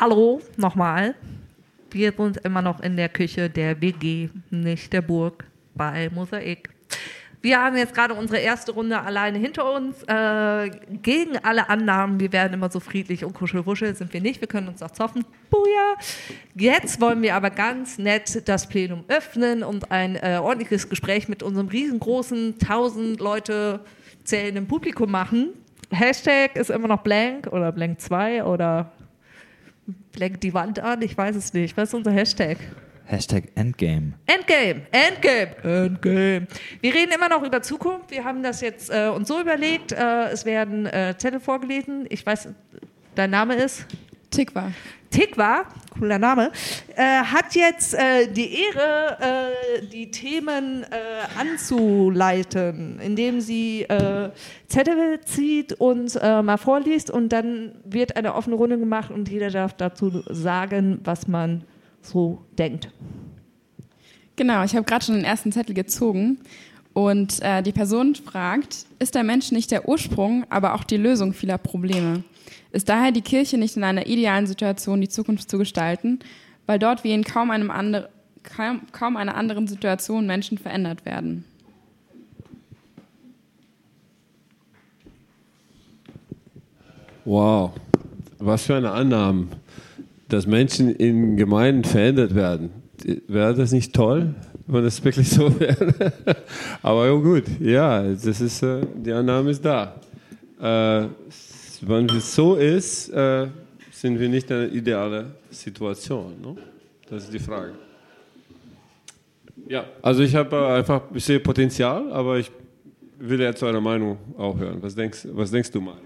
Hallo, nochmal. Wir sind immer noch in der Küche der WG, nicht der Burg, bei Mosaik. Wir haben jetzt gerade unsere erste Runde alleine hinter uns. Äh, gegen alle Annahmen, wir werden immer so friedlich und kuschelwuschel, sind wir nicht. Wir können uns auch zoffen. Buja. Jetzt wollen wir aber ganz nett das Plenum öffnen und ein äh, ordentliches Gespräch mit unserem riesengroßen, tausend Leute zählenden Publikum machen. Hashtag ist immer noch blank oder blank 2 oder blank die Wand an. Ich weiß es nicht. Was ist unser Hashtag? Hashtag Endgame. Endgame, Endgame, Endgame. Wir reden immer noch über Zukunft. Wir haben das jetzt äh, uns so überlegt. Äh, es werden äh, Zettel vorgelesen. Ich weiß, dein Name ist? Tikva. Tikva, cooler Name, äh, hat jetzt äh, die Ehre, äh, die Themen äh, anzuleiten, indem sie äh, Zettel zieht und äh, mal vorliest und dann wird eine offene Runde gemacht und jeder darf dazu sagen, was man so denkt. Genau, ich habe gerade schon den ersten Zettel gezogen und die Person fragt, ist der Mensch nicht der Ursprung, aber auch die Lösung vieler Probleme? Ist daher die Kirche nicht in einer idealen Situation, die Zukunft zu gestalten, weil dort wie in kaum, einem andre, kaum, kaum einer anderen Situation Menschen verändert werden? Wow, was für eine Annahme, dass Menschen in Gemeinden verändert werden. Wäre das nicht toll, wenn das wirklich so wäre? Aber ja, gut, ja, das ist, äh, die Annahme ist da. Äh, wenn es so ist, äh, sind wir nicht in einer idealen Situation. Ne? Das ist die Frage. Ja, also ich habe äh, einfach, ich sehe Potenzial, aber ich will jetzt eure Meinung auch hören. Was denkst, was denkst du, Mario?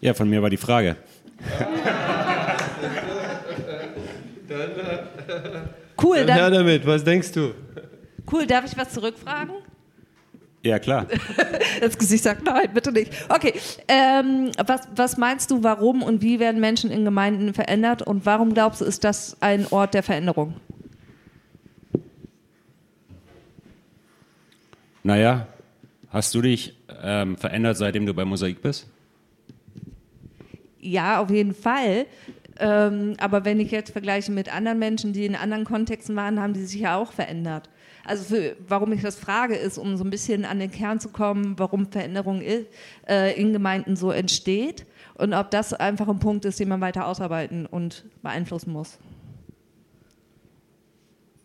Ja, von mir war die Frage. Cool, Dann her dann, damit, was denkst du? cool, darf ich was zurückfragen? Ja, klar. Das Gesicht sagt nein, bitte nicht. Okay, ähm, was, was meinst du, warum und wie werden Menschen in Gemeinden verändert und warum glaubst du, ist das ein Ort der Veränderung? Naja, hast du dich ähm, verändert, seitdem du bei Mosaik bist? Ja, auf jeden Fall. Ähm, aber wenn ich jetzt vergleiche mit anderen Menschen, die in anderen Kontexten waren, haben die sich ja auch verändert. Also für, warum ich das frage, ist, um so ein bisschen an den Kern zu kommen, warum Veränderung i- äh, in Gemeinden so entsteht und ob das einfach ein Punkt ist, den man weiter ausarbeiten und beeinflussen muss.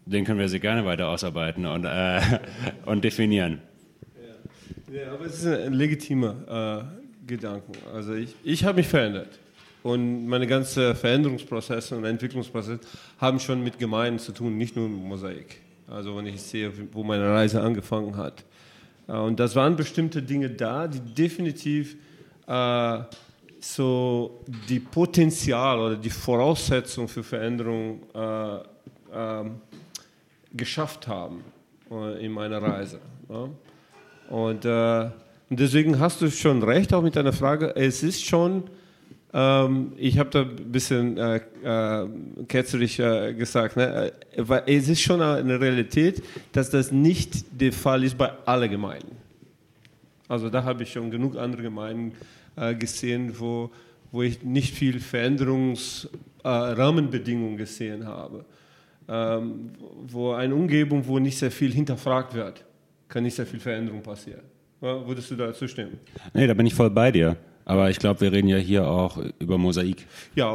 Den können wir sehr gerne weiter ausarbeiten und, äh, und definieren. Ja, aber es ist ein legitimer äh, Gedanke. Also ich, ich habe mich verändert. Und meine ganzen Veränderungsprozesse und Entwicklungsprozesse haben schon mit Gemeinden zu tun, nicht nur mit Mosaik. Also wenn ich sehe, wo meine Reise angefangen hat. Äh, und das waren bestimmte Dinge da, die definitiv äh, so die Potenzial oder die Voraussetzung für Veränderung äh, ähm, geschafft haben äh, in meiner Reise. Ja. Und, äh, und deswegen hast du schon recht, auch mit deiner Frage. Es ist schon, ähm, ich habe da ein bisschen äh, äh, ketzerisch äh, gesagt, ne? äh, weil es ist schon eine Realität, dass das nicht der Fall ist bei allen Gemeinden. Also da habe ich schon genug andere Gemeinden äh, gesehen, wo, wo ich nicht viel Veränderungsrahmenbedingungen gesehen habe. Ähm, wo eine Umgebung, wo nicht sehr viel hinterfragt wird, kann nicht sehr viel Veränderung passieren. Ja, würdest du da zustimmen? Nee, da bin ich voll bei dir. Aber ich glaube, wir reden ja hier auch über Mosaik. Ja,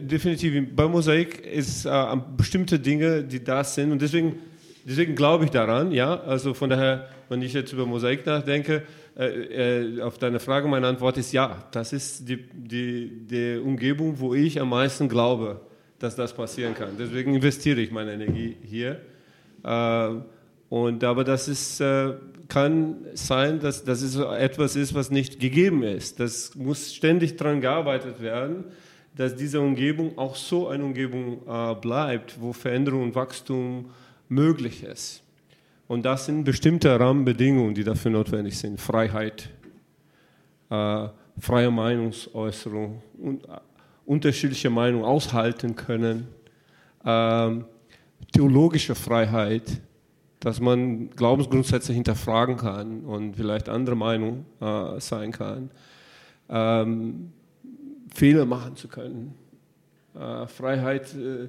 definitiv. Bei Mosaik ist äh, bestimmte Dinge, die da sind und deswegen, deswegen glaube ich daran. Ja, also von daher, wenn ich jetzt über Mosaik nachdenke, äh, äh, auf deine Frage meine Antwort ist ja. Das ist die, die, die Umgebung, wo ich am meisten glaube, dass das passieren kann. Deswegen investiere ich meine Energie hier. Und aber das ist, äh, kann sein, dass, so etwas ist, was nicht gegeben ist. Das muss ständig daran gearbeitet werden, dass diese Umgebung auch so eine Umgebung äh, bleibt, wo Veränderung und Wachstum möglich ist. Und das sind bestimmte Rahmenbedingungen, die dafür notwendig sind. Freiheit, äh, freie Meinungsäußerung, und, äh, unterschiedliche Meinungen aushalten können, ähm, theologische Freiheit, dass man Glaubensgrundsätze hinterfragen kann und vielleicht andere Meinung äh, sein kann. Ähm, Fehler machen zu können, äh, Freiheit, äh,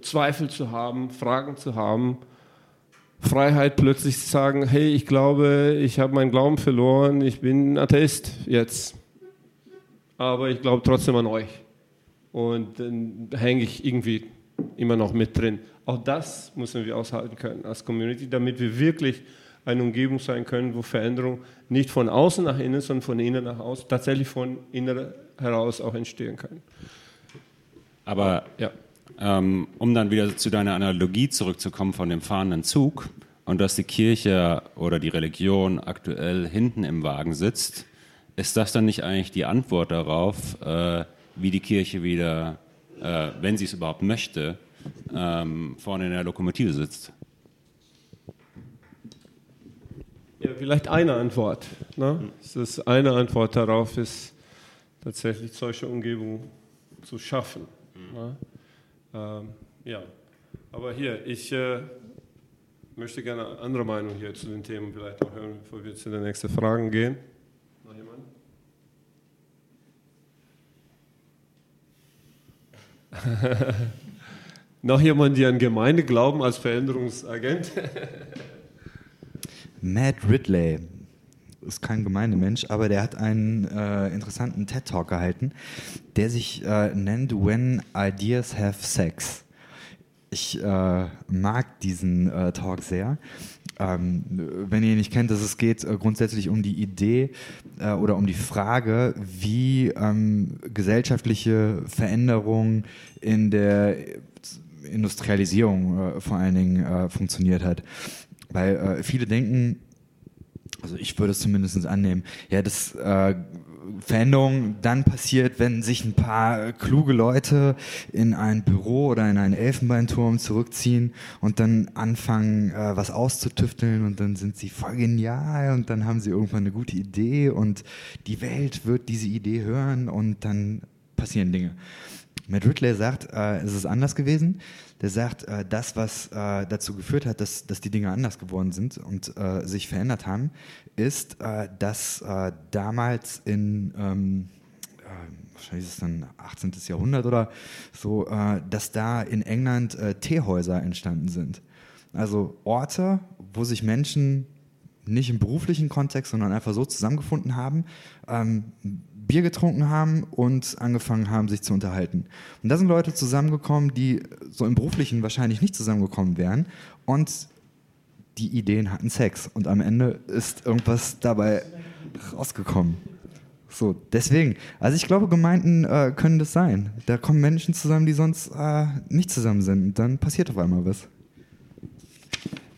Zweifel zu haben, Fragen zu haben, Freiheit plötzlich zu sagen, hey, ich glaube, ich habe meinen Glauben verloren, ich bin Atheist jetzt, aber ich glaube trotzdem an euch. Und dann hänge ich irgendwie immer noch mit drin. Auch das müssen wir aushalten können als Community, damit wir wirklich eine Umgebung sein können, wo Veränderung nicht von außen nach innen, sondern von innen nach außen, tatsächlich von innen heraus auch entstehen kann. Aber ja. ähm, um dann wieder zu deiner Analogie zurückzukommen von dem fahrenden Zug und dass die Kirche oder die Religion aktuell hinten im Wagen sitzt, ist das dann nicht eigentlich die Antwort darauf, äh, wie die Kirche wieder, äh, wenn sie es überhaupt möchte, ähm, vorne in der Lokomotive sitzt? Ja, vielleicht eine Antwort. Ne? Das ist eine Antwort darauf ist tatsächlich solche Umgebungen zu schaffen. Ne? Ähm, ja, aber hier, ich äh, möchte gerne eine andere Meinung hier zu den Themen vielleicht auch hören, bevor wir zu den nächsten Fragen gehen. Noch jemand? Noch jemand, der an Gemeinde glauben als Veränderungsagent? Matt Ridley ist kein Gemeindemensch, aber der hat einen äh, interessanten TED-Talk gehalten, der sich äh, nennt When Ideas Have Sex. Ich äh, mag diesen äh, Talk sehr. Ähm, wenn ihr ihn nicht kennt, dass es geht äh, grundsätzlich um die Idee äh, oder um die Frage, wie ähm, gesellschaftliche Veränderung in der Industrialisierung vor allen Dingen funktioniert hat. Weil äh, viele denken, also ich würde es zumindest annehmen, ja, dass äh, Veränderung dann passiert, wenn sich ein paar kluge Leute in ein Büro oder in einen Elfenbeinturm zurückziehen und dann anfangen, äh, was auszutüfteln und dann sind sie voll genial und dann haben sie irgendwann eine gute Idee und die Welt wird diese Idee hören und dann passieren Dinge. Matt Ridley sagt, äh, es ist anders gewesen. Der sagt, äh, das, was äh, dazu geführt hat, dass, dass die Dinge anders geworden sind und äh, sich verändert haben, ist, äh, dass äh, damals in, ähm, wahrscheinlich ist es dann 18. Jahrhundert oder so, dass da in England Teehäuser entstanden sind. Also Orte, wo sich Menschen nicht im beruflichen Kontext, sondern einfach so zusammengefunden haben, ähm, Bier getrunken haben und angefangen haben, sich zu unterhalten. Und da sind Leute zusammengekommen, die so im beruflichen wahrscheinlich nicht zusammengekommen wären und die Ideen hatten Sex und am Ende ist irgendwas dabei rausgekommen. So, deswegen, also ich glaube, Gemeinden äh, können das sein. Da kommen Menschen zusammen, die sonst äh, nicht zusammen sind und dann passiert auf einmal was.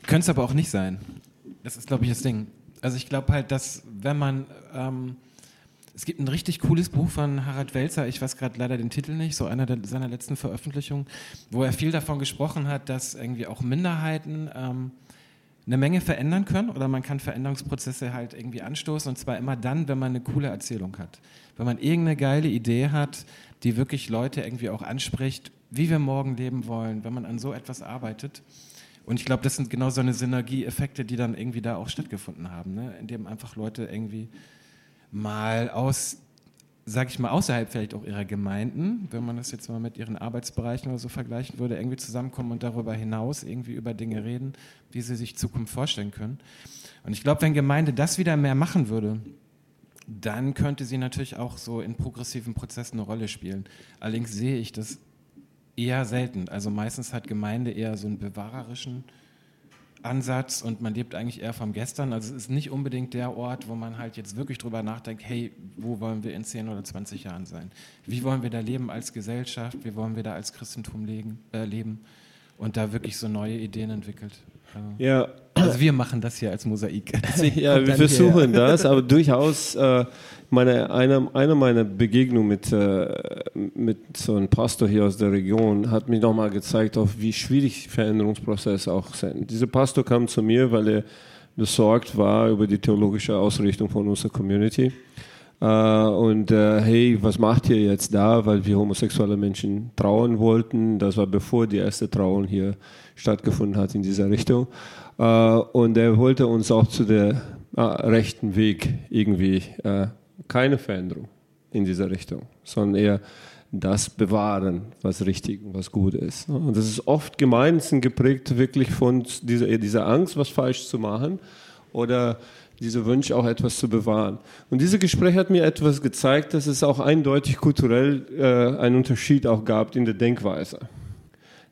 Könnte es aber auch nicht sein. Das ist, glaube ich, das Ding. Also ich glaube halt, dass wenn man ähm, es gibt ein richtig cooles Buch von Harald Welzer, ich weiß gerade leider den Titel nicht, so einer der, seiner letzten Veröffentlichungen, wo er viel davon gesprochen hat, dass irgendwie auch Minderheiten ähm, eine Menge verändern können oder man kann Veränderungsprozesse halt irgendwie anstoßen und zwar immer dann, wenn man eine coole Erzählung hat. Wenn man irgendeine geile Idee hat, die wirklich Leute irgendwie auch anspricht, wie wir morgen leben wollen, wenn man an so etwas arbeitet. Und ich glaube, das sind genau so eine Synergieeffekte, die dann irgendwie da auch stattgefunden haben, ne? indem einfach Leute irgendwie mal aus, sag ich mal, außerhalb vielleicht auch ihrer Gemeinden, wenn man das jetzt mal mit ihren Arbeitsbereichen oder so vergleichen würde, irgendwie zusammenkommen und darüber hinaus irgendwie über Dinge reden, wie sie sich Zukunft vorstellen können. Und ich glaube, wenn Gemeinde das wieder mehr machen würde, dann könnte sie natürlich auch so in progressiven Prozessen eine Rolle spielen. Allerdings sehe ich das eher selten. Also meistens hat Gemeinde eher so einen bewahrerischen Ansatz und man lebt eigentlich eher vom Gestern. Also es ist nicht unbedingt der Ort, wo man halt jetzt wirklich drüber nachdenkt, hey, wo wollen wir in 10 oder 20 Jahren sein? Wie wollen wir da leben als Gesellschaft? Wie wollen wir da als Christentum leben? Äh, leben? Und da wirklich so neue Ideen entwickelt. Ja. Also wir machen das hier als Mosaik. ja, wir versuchen her. das, aber durchaus äh, meine, eine, eine meiner Begegnungen mit, äh, mit so einem Pastor hier aus der Region hat mir nochmal gezeigt, auf wie schwierig Veränderungsprozesse auch sind. Dieser Pastor kam zu mir, weil er besorgt war über die theologische Ausrichtung von unserer Community. Uh, und uh, hey, was macht ihr jetzt da? Weil wir homosexuelle Menschen trauen wollten. Das war bevor die erste Trauung hier stattgefunden hat in dieser Richtung. Uh, und er wollte uns auch zu der rechten Weg irgendwie keine Veränderung. in dieser Richtung, sondern eher das bewahren, was richtig und was gut ist. Und das ist oft Gemeinden geprägt wirklich von dieser, dieser Angst, was falsch zu machen oder dieser Wunsch auch etwas zu bewahren. Und dieses Gespräch hat mir etwas gezeigt, dass es auch eindeutig kulturell äh, einen Unterschied auch gab in der Denkweise.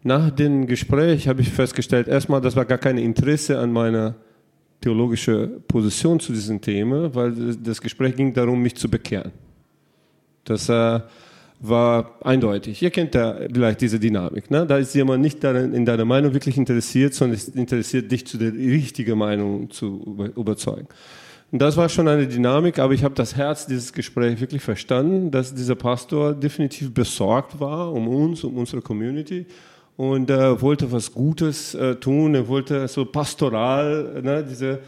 Nach dem Gespräch habe ich festgestellt, erstmal, das war gar kein Interesse an meiner theologischen Position zu diesem Thema, weil das Gespräch ging darum, mich zu bekehren. Das äh, war eindeutig. Ihr kennt ja vielleicht diese Dynamik. Ne? Da ist jemand nicht in deiner Meinung wirklich interessiert, sondern es interessiert dich, zu der richtigen Meinung zu überzeugen. Und das war schon eine Dynamik, aber ich habe das Herz dieses Gesprächs wirklich verstanden, dass dieser Pastor definitiv besorgt war um uns, um unsere Community und äh, wollte was Gutes äh, tun. Er wollte so pastoral, ne, diese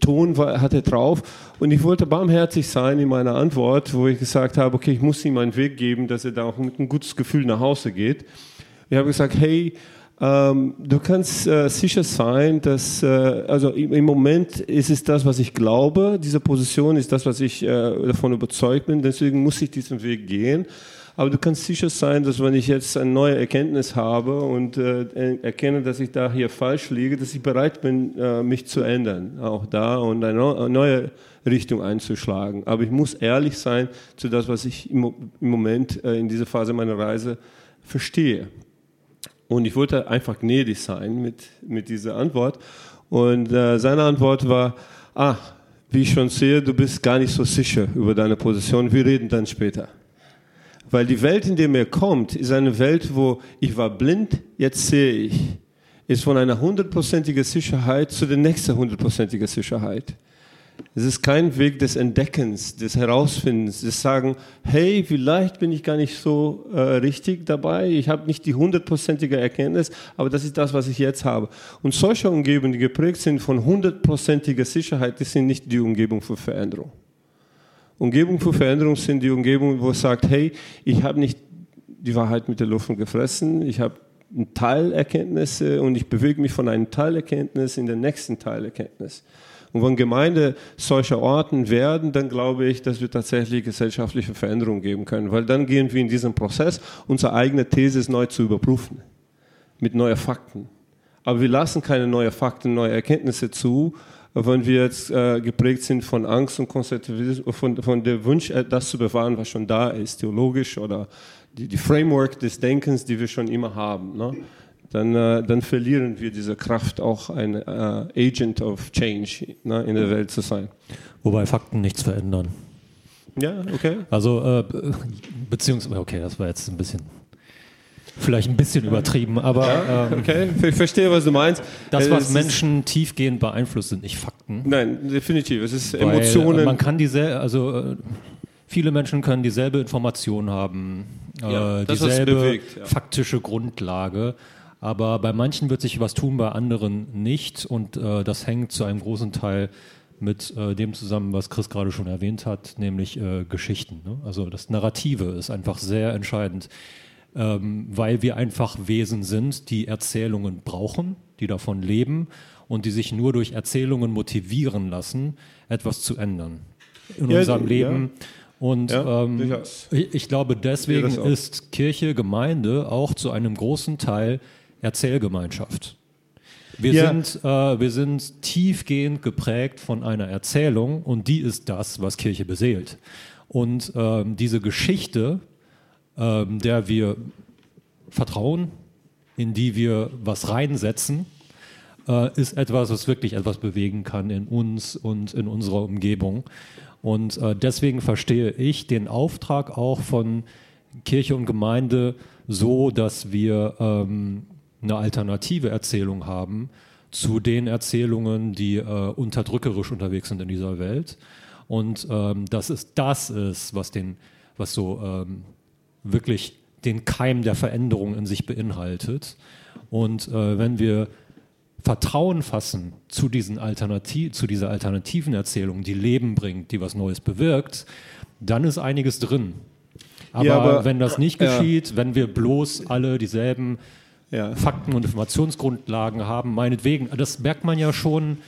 Ton hat er drauf. Und ich wollte barmherzig sein in meiner Antwort, wo ich gesagt habe, okay, ich muss ihm einen Weg geben, dass er da auch mit einem gutes Gefühl nach Hause geht. Ich habe gesagt, hey, ähm, du kannst äh, sicher sein, dass, äh, also im, im, Moment ist es das, was ich glaube, diese Position ist das, was ich äh, davon überzeugt bin, deswegen muss ich diesen Weg gehen. Aber du kannst sicher sein, dass wenn ich jetzt eine neue Erkenntnis habe und äh, erkenne, dass ich da hier falsch liege, dass ich bereit bin, äh, mich zu ändern, auch da und eine neue Richtung einzuschlagen. Aber ich muss ehrlich sein zu das, was ich im, im Moment äh, in dieser Phase meiner Reise verstehe. Und ich wollte einfach gnädig sein mit, mit dieser Antwort. Und äh, seine Antwort war, ah, wie ich schon sehe, du bist gar nicht so sicher über deine Position. Wir reden dann später. Weil die Welt, in der er kommt, ist eine Welt, wo ich war blind, jetzt sehe ich. Ist von einer hundertprozentigen Sicherheit zu der nächsten hundertprozentigen Sicherheit. Es ist kein Weg des Entdeckens, des Herausfindens, des Sagen, hey, vielleicht bin ich gar nicht so äh, richtig dabei, ich habe nicht die hundertprozentige Erkenntnis, aber das ist das, was ich jetzt habe. Und solche Umgebungen, die geprägt sind von hundertprozentiger Sicherheit, die sind nicht die Umgebung für Veränderung. Umgebung für Veränderung sind die Umgebungen, wo es sagt, hey, ich habe nicht die Wahrheit mit der Luft gefressen, ich habe Teilerkenntnisse und ich bewege mich von einem Teilerkenntnis in den nächsten Teilerkenntnis. Und wenn Gemeinde solcher Orten werden, dann glaube ich, dass wir tatsächlich gesellschaftliche Veränderungen geben können, weil dann gehen wir in diesen Prozess, unsere eigene These neu zu überprüfen, mit neuen Fakten. Aber wir lassen keine neuen Fakten, neue Erkenntnisse zu, wenn wir jetzt äh, geprägt sind von Angst und Konservativismus, von, von der Wunsch, äh, das zu bewahren, was schon da ist, theologisch oder die, die Framework des Denkens, die wir schon immer haben, ne? dann, äh, dann verlieren wir diese Kraft, auch ein äh, Agent of Change ne, in der Welt zu sein. Wobei Fakten nichts verändern. Ja, okay. Also, äh, beziehungsweise, okay, das war jetzt ein bisschen Vielleicht ein bisschen übertrieben, aber. Ja, ähm, okay, ich verstehe, was du meinst. Das, was es Menschen tiefgehend beeinflusst, sind nicht Fakten. Nein, definitiv. Es ist Emotionen. Man kann diese, also äh, viele Menschen können dieselbe Information haben, äh, ja, dieselbe bewegt, ja. faktische Grundlage. Aber bei manchen wird sich was tun, bei anderen nicht. Und äh, das hängt zu einem großen Teil mit äh, dem zusammen, was Chris gerade schon erwähnt hat, nämlich äh, Geschichten. Ne? Also das Narrative ist einfach sehr entscheidend ähm, weil wir einfach Wesen sind, die Erzählungen brauchen, die davon leben und die sich nur durch Erzählungen motivieren lassen, etwas zu ändern in ja, unserem Leben. Ja. Und ja, ähm, ich, ich, glaube, deswegen ist Kirche, Gemeinde auch zu einem großen Teil Erzählgemeinschaft. Wir, ja. sind, äh, wir sind tiefgehend geprägt von einer Erzählung und die ist das, was Kirche beseelt. Und ähm, diese Geschichte, ähm, der wir vertrauen, in die wir was reinsetzen, äh, ist etwas, was wirklich etwas bewegen kann in uns und in unserer Umgebung. Und äh, deswegen verstehe ich den Auftrag auch von Kirche und Gemeinde so, dass wir ähm, eine alternative Erzählung haben zu den Erzählungen, die äh, unterdrückerisch unterwegs sind in dieser Welt. Und ähm, dass es das ist, was den, was so ähm, wirklich den Keim der Veränderung in sich beinhaltet. Und äh, wenn wir Vertrauen fassen zu, diesen Alternativ zu dieser alternativen Erzählung, die Leben bringt, die was Neues bewirkt, dann ist einiges drin. Aber, ja, aber wenn das nicht geschieht, ja. wenn wir bloß alle dieselben ja. Fakten und Informationsgrundlagen haben, meinetwegen, das merkt man ja schon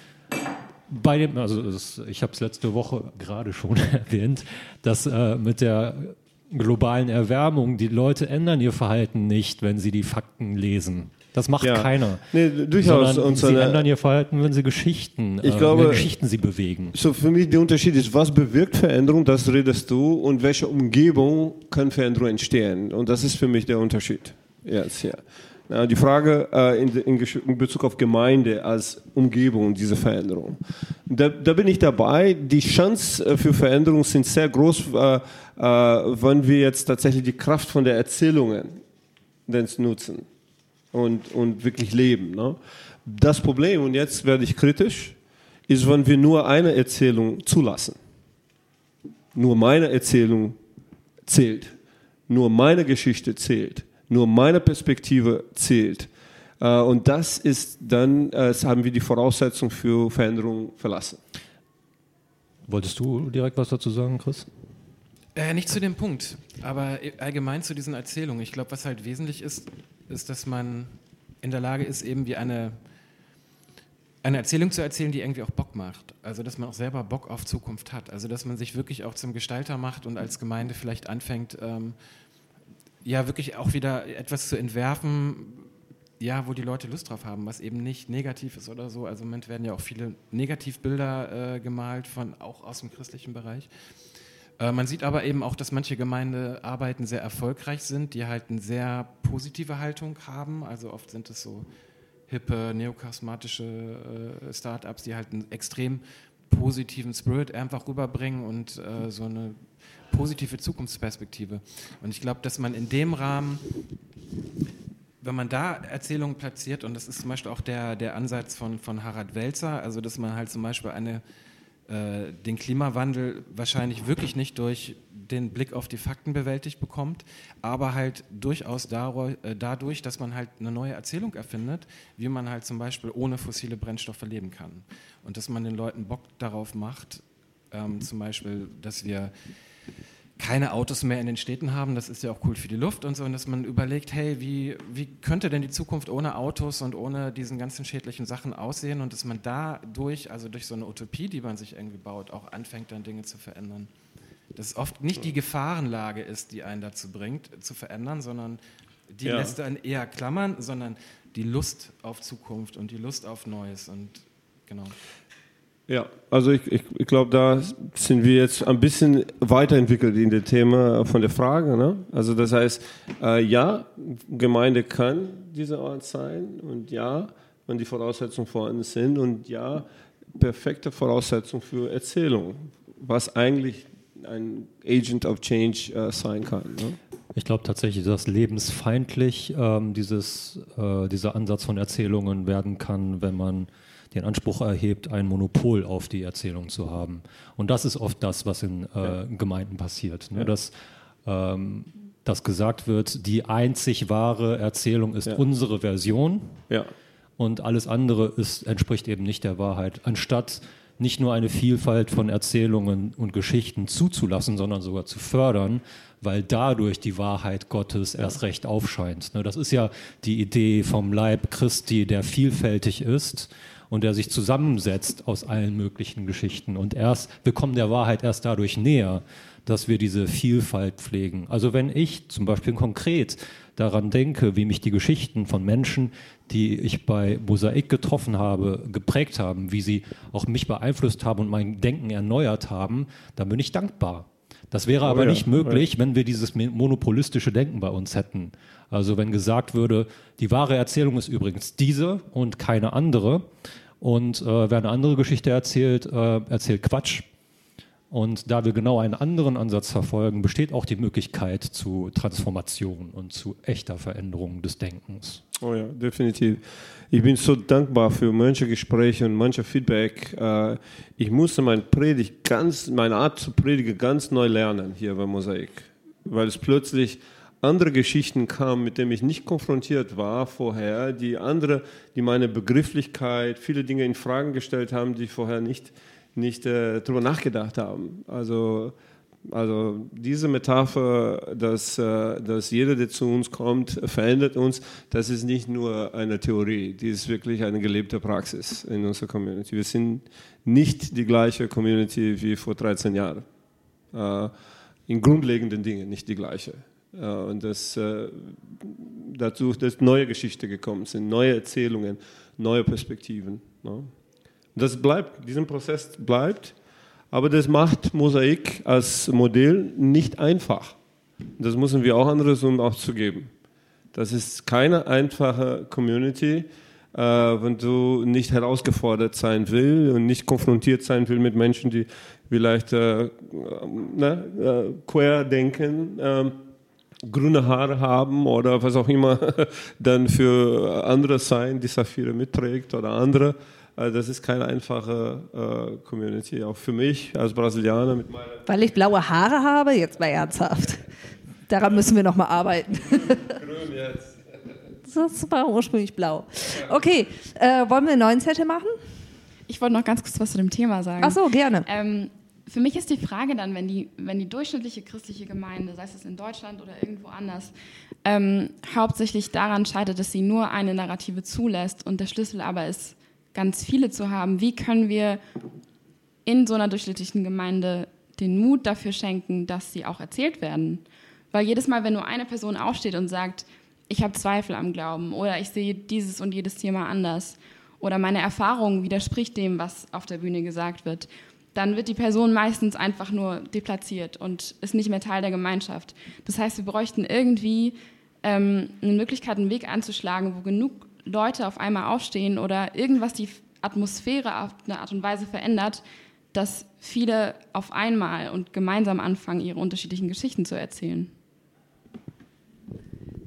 bei dem, also ich habe es letzte Woche gerade schon erwähnt, dass äh, mit der globalen Erwärmung die Leute ändern ihr Verhalten nicht, wenn sie die Fakten lesen. Das macht ja. keiner. Nee, durchaus. Und sie ändern ihr Verhalten, wenn sie Geschichten, ich äh, glaube, Geschichten sie bewegen. So für mich der Unterschied ist, was bewirkt Veränderung, das redest du, und welche Umgebung kann Veränderung entstehen. Und das ist für mich der Unterschied. Jetzt, ja. Ja, die Frage äh, in, in, in, Bezug auf Gemeinde als Umgebung dieser Veränderung. Da, da bin ich dabei. Die Chance äh, für Veränderung sind sehr groß, äh, äh, wenn wir jetzt tatsächlich die Kraft von der Erzählungen nutzen und, und wirklich leben. Ne? Das Problem, und jetzt werde ich kritisch, ist, wenn wir nur eine Erzählung zulassen. Nur meine Erzählung zählt. Nur meine Geschichte zählt. Nur meine Perspektive zählt. Äh, und das ist dann, äh, haben wir die Voraussetzung für Veränderung verlassen. Wolltest du direkt was dazu sagen, Chris? Äh, nicht zu dem Punkt, aber allgemein zu diesen Erzählungen. Ich glaube, was halt wesentlich ist, ist, dass man in der Lage ist, eben wie eine, eine Erzählung zu erzählen, die irgendwie auch Bock macht. Also, dass man auch selber Bock auf Zukunft hat. Also, dass man sich wirklich auch zum Gestalter macht und als Gemeinde vielleicht anfängt, ähm, ja, wirklich auch wieder etwas zu entwerfen, ja, wo die Leute Lust drauf haben, was eben nicht negativ ist oder so. Also im Moment werden ja auch viele Negativbilder äh, gemalt, von, auch aus dem christlichen Bereich. Äh, man sieht aber eben auch, dass manche Gemeindearbeiten sehr erfolgreich sind, die halt eine sehr positive Haltung haben. Also oft sind es so hippe, neocharismatische äh, Startups, die halt einen extrem positiven Spirit einfach rüberbringen und äh, so eine positive Zukunftsperspektive. Und ich glaube, dass man in dem Rahmen, wenn man da Erzählungen platziert, und das ist zum Beispiel auch der, der Ansatz von, von Harald Welzer, also dass man halt zum Beispiel eine äh, den Klimawandel wahrscheinlich wirklich nicht durch den Blick auf die Fakten bewältigt bekommt, aber halt durchaus äh, dadurch, dass man halt eine neue Erzählung erfindet, wie man halt zum Beispiel ohne fossile Brennstoffe leben kann. Und dass man den Leuten Bock darauf macht, ähm, zum Beispiel, dass wir keine Autos mehr in den Städten haben, das ist ja auch cool für die Luft und so, und dass man überlegt, hey, wie, wie könnte denn die Zukunft ohne Autos und ohne diesen ganzen schädlichen Sachen aussehen und dass man dadurch, also durch so eine Utopie, die man sich irgendwie baut, auch anfängt, dann Dinge zu verändern. Dass es oft nicht die Gefahrenlage ist, die einen dazu bringt, zu verändern, sondern die ja. lässt dann eher klammern, sondern die Lust auf Zukunft und die Lust auf Neues und genau. Ja, also ich, ich, ich glaube, da sind wir jetzt ein bisschen weiterentwickelt in dem Thema von der Frage. Ne? Also das heißt, äh, ja, Gemeinde kann dieser Ort sein und ja, wenn die Voraussetzungen vorhanden sind und ja, perfekte Voraussetzung für Erzählung, was eigentlich ein Agent of Change äh, sein kann. Ne? Ich glaube tatsächlich, dass lebensfeindlich ähm, dieses, äh, dieser Ansatz von Erzählungen werden kann, wenn man den Anspruch erhebt, ein Monopol auf die Erzählung zu haben. Und das ist oft das, was in äh, Gemeinden passiert. Ne? Ja. Dass, ähm, dass gesagt wird, die einzig wahre Erzählung ist ja. unsere Version ja. und alles andere ist, entspricht eben nicht der Wahrheit. Anstatt nicht nur eine Vielfalt von Erzählungen und Geschichten zuzulassen, sondern sogar zu fördern, weil dadurch die Wahrheit Gottes erst recht aufscheint. Ne? Das ist ja die Idee vom Leib Christi, der vielfältig ist und der sich zusammensetzt aus allen möglichen Geschichten. Und erst, wir kommen der Wahrheit erst dadurch näher, dass wir diese Vielfalt pflegen. Also wenn ich zum Beispiel konkret daran denke, wie mich die Geschichten von Menschen, die ich bei Mosaik getroffen habe, geprägt haben, wie sie auch mich beeinflusst haben und mein Denken erneuert haben, dann bin ich dankbar. Das wäre aber oh ja, nicht möglich, ja. wenn wir dieses monopolistische Denken bei uns hätten. Also wenn gesagt würde, die wahre Erzählung ist übrigens diese und keine andere, und äh, wer eine andere Geschichte erzählt, äh, erzählt Quatsch. Und da wir genau einen anderen Ansatz verfolgen, besteht auch die Möglichkeit zu Transformation und zu echter Veränderung des Denkens. Oh ja, definitiv. Ich bin so dankbar für manche Gespräche und manche Feedback. Äh, ich musste meine Predigt ganz, meine Art zu predigen ganz neu lernen hier bei Mosaik, weil es plötzlich andere Geschichten kamen, mit denen ich nicht konfrontiert war vorher, die andere, die meine Begrifflichkeit, viele Dinge in Fragen gestellt haben, die ich vorher nicht, nicht äh, darüber nachgedacht haben. Also Also diese Metapher, dass, äh, dass jeder, der zu uns kommt, verändert uns, das ist nicht nur eine Theorie, die ist wirklich eine gelebte Praxis in unserer Community. Wir sind nicht die gleiche Community wie vor 13 Jahren. Äh, in grundlegenden Dingen nicht die gleiche. Äh, und dass dazu dass neue Geschichten gekommen sind, neue Erzählungen, neue Perspektiven. Ne? Das bleibt, dieser Prozess bleibt. Aber das macht Mosaik als Modell nicht einfach. Das müssen wir auch andersrum auch zugeben. Das ist keine einfache Community, äh, wenn du nicht herausgefordert sein will und nicht konfrontiert sein will mit Menschen, die vielleicht äh, ne, äh, quer denken, äh, grüne Haare haben oder was auch immer dann für andere sein, die Saphire mitträgt oder andere. Also das ist keine einfache äh, Community, auch für mich als Brasilianer. Mit meiner Weil ich blaue Haare habe, jetzt mal ernsthaft. Daran müssen wir nochmal arbeiten. Grün jetzt. Das war ursprünglich blau. Okay, äh, wollen wir einen neuen Zettel machen? Ich wollte noch ganz kurz was zu dem Thema sagen. Ach so, gerne. Ähm, für mich ist die Frage dann, wenn die, wenn die durchschnittliche christliche Gemeinde, sei es in Deutschland oder irgendwo anders, ähm, hauptsächlich daran scheitert, dass sie nur eine Narrative zulässt und der Schlüssel aber ist, ganz viele zu haben, wie können wir in so einer durchschnittlichen Gemeinde den Mut dafür schenken, dass sie auch erzählt werden? Weil jedes Mal, wenn nur eine Person aufsteht und sagt, ich habe Zweifel am Glauben oder ich sehe dieses und jedes Thema anders oder meine Erfahrung widerspricht dem, was auf der Bühne gesagt wird, dann wird die Person meistens einfach nur deplatziert und ist nicht mehr Teil der Gemeinschaft. Das heißt, wir bräuchten irgendwie ähm, eine Möglichkeit, einen Weg anzuschlagen, wo genug Leute auf einmal aufstehen oder irgendwas die Atmosphäre auf eine Art und Weise verändert, dass viele auf einmal und gemeinsam anfangen, ihre unterschiedlichen Geschichten zu erzählen?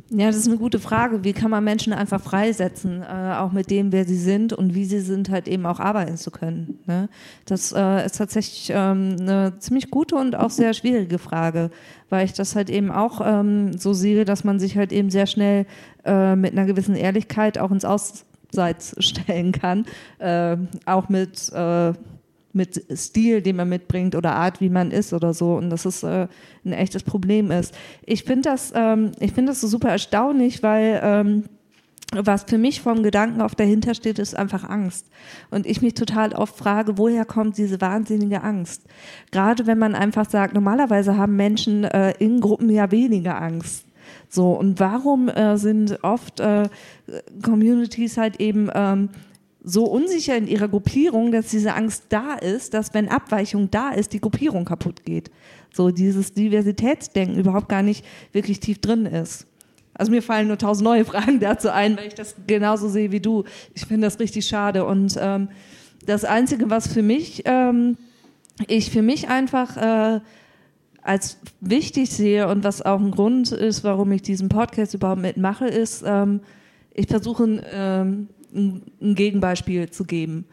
Ja, das ist eine gute Frage. Wie kann man Menschen einfach freisetzen, äh, auch mit dem, wer sie sind und wie sie sind, halt eben auch arbeiten zu können? Ne? Das äh, ist tatsächlich ähm, eine ziemlich gute und auch sehr schwierige Frage, weil ich das halt eben auch ähm, so sehe, dass man sich halt eben sehr schnell äh, mit einer gewissen Ehrlichkeit auch ins Ausseits stellen kann, äh, auch mit äh, mit Stil, den man mitbringt oder Art, wie man ist oder so. Und dass es äh, ein echtes Problem ist. Ich finde das, ähm, ich das so super erstaunlich, weil ähm, was für mich vom Gedanken auf dahinter steht, ist einfach Angst. Und ich mich total oft frage, woher kommt diese wahnsinnige Angst? Gerade wenn man einfach sagt, normalerweise haben Menschen äh, in Gruppen ja weniger Angst. So, und warum äh, sind oft äh, Communities halt eben ähm, so unsicher in ihrer Gruppierung, dass diese Angst da ist, dass wenn Abweichung da ist, die Gruppierung kaputt geht. So dieses Diversitätsdenken überhaupt gar nicht wirklich tief drin ist. Also mir fallen nur tausend neue Fragen dazu ein, weil ich das genauso sehe wie du. Ich finde das richtig schade. Und ähm, das Einzige, was für mich, ähm, ich für mich einfach äh, als wichtig sehe und was auch ein Grund ist, warum ich diesen Podcast überhaupt mitmache, ist, ähm, ich versuche ähm, ein, Gegenbeispiel zu geben.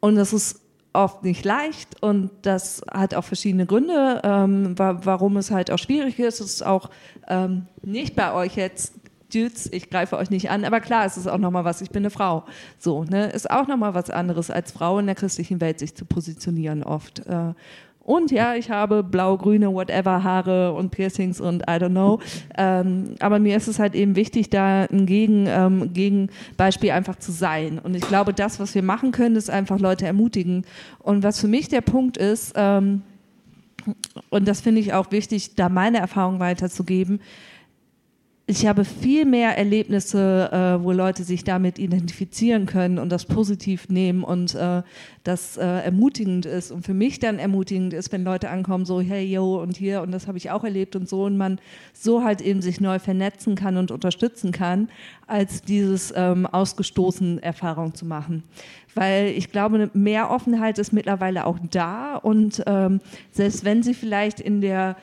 Und das ist oft nicht leicht und das hat auch verschiedene Gründe, ähm, warum es halt auch schwierig ist. Es ist auch ähm, nicht bei euch jetzt Dudes, ich greife euch nicht an, aber klar, es ist auch nochmal was, ich bin eine Frau. So, ne, ist auch nochmal was anderes, als Frau in der christlichen Welt sich zu positionieren oft. Äh, und ja, ich habe blau-grüne, whatever Haare und Piercings und I don't know. Ähm, aber mir ist es halt eben wichtig, da ein Gegen, ähm, Gegenbeispiel einfach zu sein. Und ich glaube, das, was wir machen können, ist einfach Leute ermutigen. Und was für mich der Punkt ist, ähm, und das finde ich auch wichtig, da meine Erfahrung weiterzugeben, ich habe viel mehr Erlebnisse, äh, wo Leute sich damit identifizieren können und das positiv nehmen und äh, das äh, ermutigend ist. Und für mich dann ermutigend ist, wenn Leute ankommen, so, hey, yo, und hier, und das habe ich auch erlebt und so, und man so halt eben sich neu vernetzen kann und unterstützen kann, als dieses ähm, ausgestoßen Erfahrung zu machen. Weil ich glaube, mehr Offenheit ist mittlerweile auch da und ähm, selbst wenn sie vielleicht in der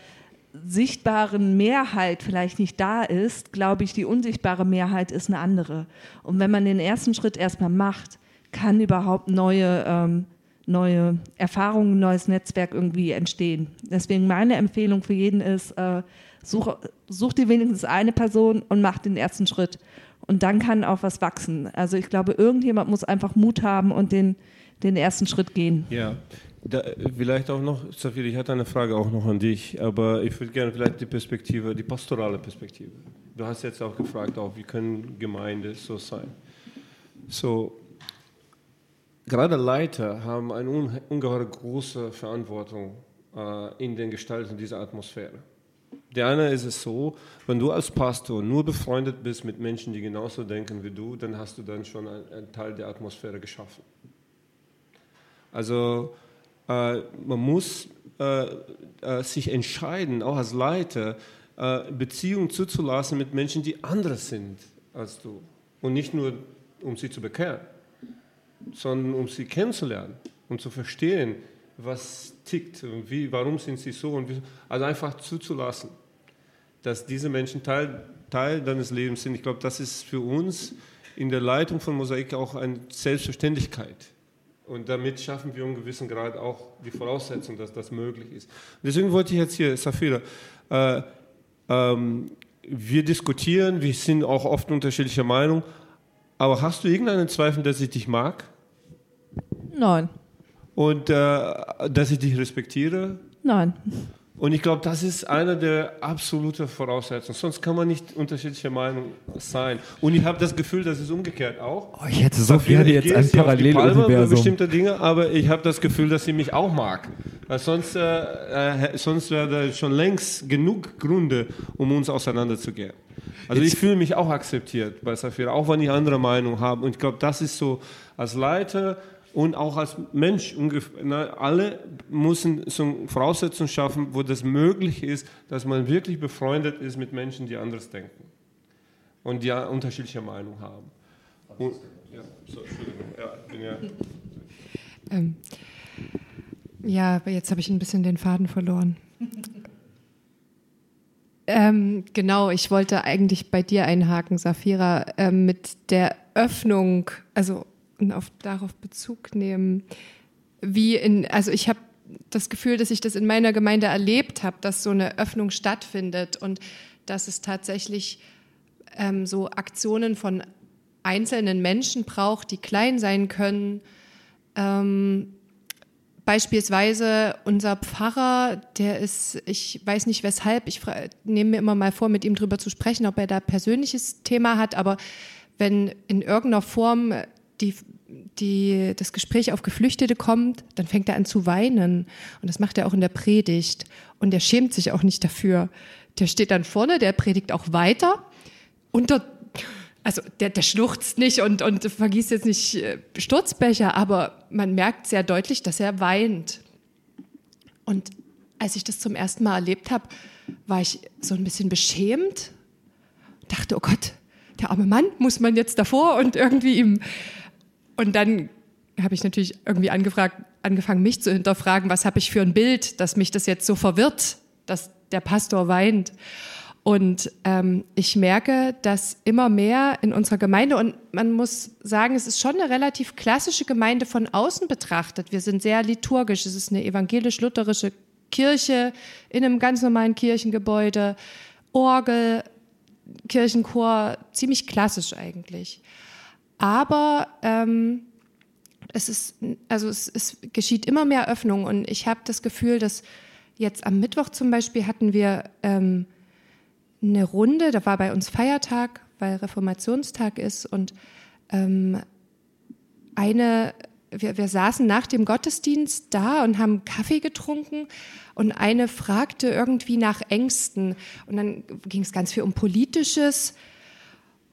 sichtbaren Mehrheit vielleicht nicht da ist, glaube ich, die unsichtbare Mehrheit ist eine andere. Und wenn man den ersten Schritt erstmal macht, kann überhaupt neue, ähm, neue Erfahrungen, neues Netzwerk irgendwie entstehen. Deswegen meine Empfehlung für jeden ist, äh, such, such dir wenigstens eine Person und mach den ersten Schritt. Und dann kann auch was wachsen. Also ich glaube, irgendjemand muss einfach Mut haben und den, den ersten Schritt gehen. Ja, Da, vielleicht auch noch, Safir, ich hatte eine Frage auch noch an dich, aber ich würde gerne vielleicht die Perspektive, die pastorale Perspektive. Du hast jetzt auch gefragt, auch, wie können Gemeinden so sein? So, gerade Leiter haben eine ungeheure große Verantwortung äh, in den Gestalten dieser Atmosphäre. Der eine ist es so, wenn du als Pastor nur befreundet bist mit Menschen, die genauso denken wie du, dann hast du dann schon einen Teil der Atmosphäre geschaffen. Also man muss äh, äh, sich entscheiden, auch als Leiter, äh, Beziehungen zuzulassen mit Menschen, die anders sind als du. Und nicht nur, um sie zu bekehren, sondern um sie kennenzulernen und zu verstehen, was tickt und wie, warum sind sie so. Und wie, also einfach zuzulassen, dass diese Menschen Teil, Teil deines Lebens sind. Ich glaube, das ist für uns in der Leitung von Mosaik auch eine Selbstverständlichkeit. Und damit schaffen wir einen gewissen Grad auch die Voraussetzung, dass das möglich ist. Deswegen wollte ich jetzt hier, Safira, äh, ähm, wir diskutieren, wir sind auch oft unterschiedlicher Meinung, aber hast du irgendeinen Zweifel, dass ich dich mag? Nein. Und äh, dass ich dich respektiere? Nein. Und ich glaube, das ist eine der absoluten Voraussetzungen. Sonst kann man nicht unterschiedlicher Meinung sein. Und ich habe das Gefühl, das ist umgekehrt auch. Oh, ich hätte so gerne jetzt ein Paralleluniversum. bestimmte Dinge, aber ich habe das Gefühl, dass sie mich auch mag. Weil sonst, äh, äh, sonst wäre da schon längst genug Gründe, um uns auseinanderzugehen. Also jetzt ich fühle mich auch akzeptiert bei Safira, auch wenn ich andere Meinung habe. Und ich glaube, das ist so als Leiter und auch als Mensch. alle müssen so Voraussetzungen schaffen, wo das möglich ist, dass man wirklich befreundet ist mit Menschen, die anders denken und die unterschiedliche Meinung haben. Und, ja, so, ja, bin ja, ähm, ja, aber jetzt habe ich ein bisschen den Faden verloren. ähm, genau, ich wollte eigentlich bei dir einhaken, Safira, ähm, mit der Öffnung, also und auf, darauf Bezug nehmen, wie in, also ich habe das Gefühl, dass ich das in meiner Gemeinde erlebt habe, dass so eine Öffnung stattfindet und dass es tatsächlich ähm, so Aktionen von einzelnen Menschen braucht, die klein sein können. Ähm, beispielsweise unser Pfarrer, der ist, ich weiß nicht weshalb, ich nehme mir immer mal vor, mit ihm drüber zu sprechen, ob er da persönliches Thema hat, aber wenn in irgendeiner Form die, die, das Gespräch auf Geflüchtete kommt, dann fängt er an zu weinen. Und das macht er auch in der Predigt. Und er schämt sich auch nicht dafür. Der steht dann vorne, der predigt auch weiter. Und der, also der, der schluchzt nicht und, und vergießt jetzt nicht äh, Sturzbecher, aber man merkt sehr deutlich, dass er weint. Und als ich das zum ersten Mal erlebt habe, war ich so ein bisschen beschämt. Dachte, oh Gott, der arme Mann muss man jetzt davor und irgendwie ihm und dann habe ich natürlich irgendwie angefragt, angefangen, mich zu hinterfragen, was habe ich für ein Bild, dass mich das jetzt so verwirrt, dass der Pastor weint. Und ähm, ich merke, dass immer mehr in unserer Gemeinde, und man muss sagen, es ist schon eine relativ klassische Gemeinde von außen betrachtet. Wir sind sehr liturgisch. Es ist eine evangelisch-lutherische Kirche in einem ganz normalen Kirchengebäude, Orgel, Kirchenchor, ziemlich klassisch eigentlich. Aber ähm, es ist, also es, es geschieht immer mehr Öffnung und ich habe das Gefühl, dass jetzt am Mittwoch zum Beispiel hatten wir ähm, eine Runde, da war bei uns Feiertag, weil Reformationstag ist und ähm, eine, wir, wir saßen nach dem Gottesdienst da und haben Kaffee getrunken und eine fragte irgendwie nach Ängsten und dann ging es ganz viel um Politisches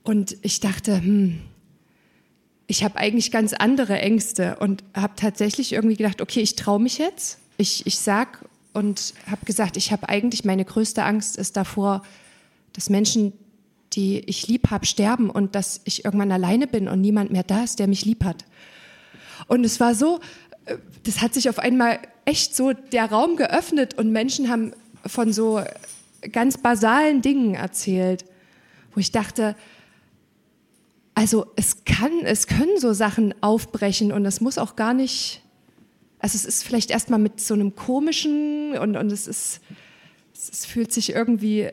und ich dachte, hm, ich habe eigentlich ganz andere Ängste und habe tatsächlich irgendwie gedacht, okay, ich traue mich jetzt. Ich, ich sag und habe gesagt, ich habe eigentlich meine größte Angst ist davor, dass Menschen, die ich lieb habe, sterben und dass ich irgendwann alleine bin und niemand mehr da ist, der mich lieb hat. Und es war so, äh, das hat sich auf einmal echt so der Raum geöffnet und Menschen haben von so ganz basalen Dingen erzählt, wo ich dachte, also es kann, es können so Sachen aufbrechen und es muss auch gar nicht, also es ist vielleicht erstmal mit so einem komischen und, und es ist, es fühlt sich irgendwie äh,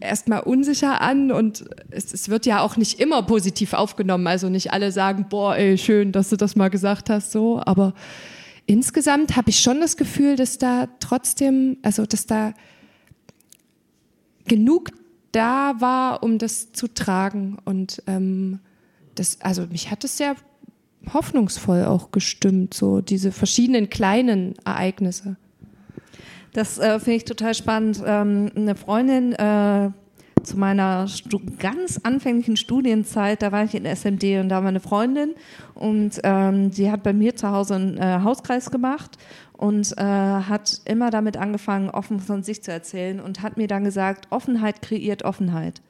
erstmal unsicher an und es, es, wird ja auch nicht immer positiv aufgenommen. Also nicht alle sagen, boah, ey, schön, dass du das mal gesagt hast, so, aber insgesamt habe ich schon das Gefühl, dass da trotzdem, also dass da genug da war, um das zu tragen. Und ähm, das, also mich hat es sehr hoffnungsvoll auch gestimmt, so diese verschiedenen kleinen Ereignisse. Das äh, finde ich total spannend. Ähm, eine Freundin äh, zu meiner Stu ganz anfänglichen Studienzeit, da war ich in SMD und da war eine Freundin und ähm, sie hat bei mir zu Hause einen äh, Hauskreis gemacht und äh, hat immer damit angefangen, offen von sich zu erzählen und hat mir dann gesagt, Offenheit kreiert Offenheit.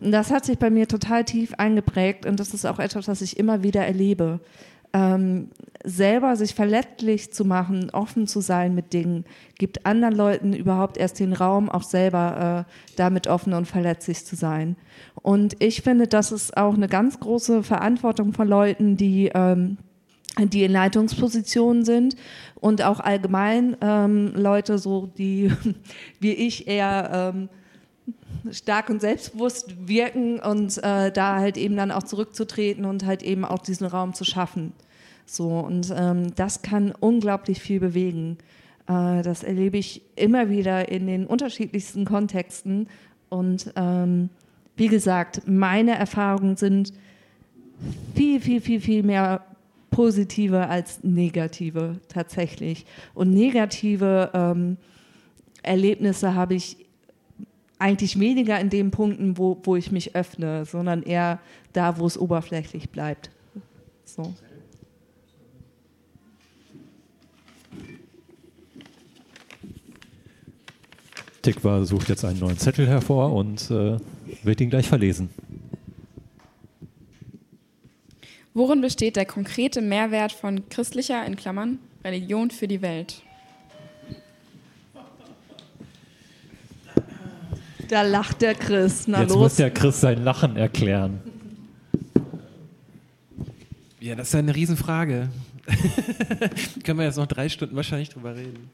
Und das hat sich bei mir total tief eingeprägt und das ist auch etwas, was ich immer wieder erlebe. Ähm, selber sich verletzlich zu machen, offen zu sein mit Dingen, gibt anderen Leuten überhaupt erst den Raum, auch selber äh, damit offen und verletzlich zu sein. Und ich finde, das ist auch eine ganz große Verantwortung von Leuten, die ähm, die in Leitungspositionen sind und auch allgemein ähm, Leute, so die wie ich eher ähm, stark und selbstbewusst wirken und äh, da halt eben dann auch zurückzutreten und halt eben auch diesen Raum zu schaffen. So und ähm, das kann unglaublich viel bewegen. Äh, das erlebe ich immer wieder in den unterschiedlichsten Kontexten und ähm, wie gesagt, meine Erfahrungen sind viel, viel, viel, viel mehr positive als negative tatsächlich. Und negative ähm, Erlebnisse habe ich eigentlich weniger in den Punkten, wo, wo ich mich öffne, sondern eher da, wo es oberflächlich bleibt. So. Tikva sucht jetzt einen neuen Zettel hervor und äh, wird ihn gleich verlesen. Worin besteht der konkrete Mehrwert von christlicher, in Klammern, Religion für die Welt? Da lacht der Chris. Na Jetzt los. muss der Chris sein Lachen erklären. Ja, das ist eine Riesenfrage. Können wir jetzt noch drei Stunden wahrscheinlich drüber reden.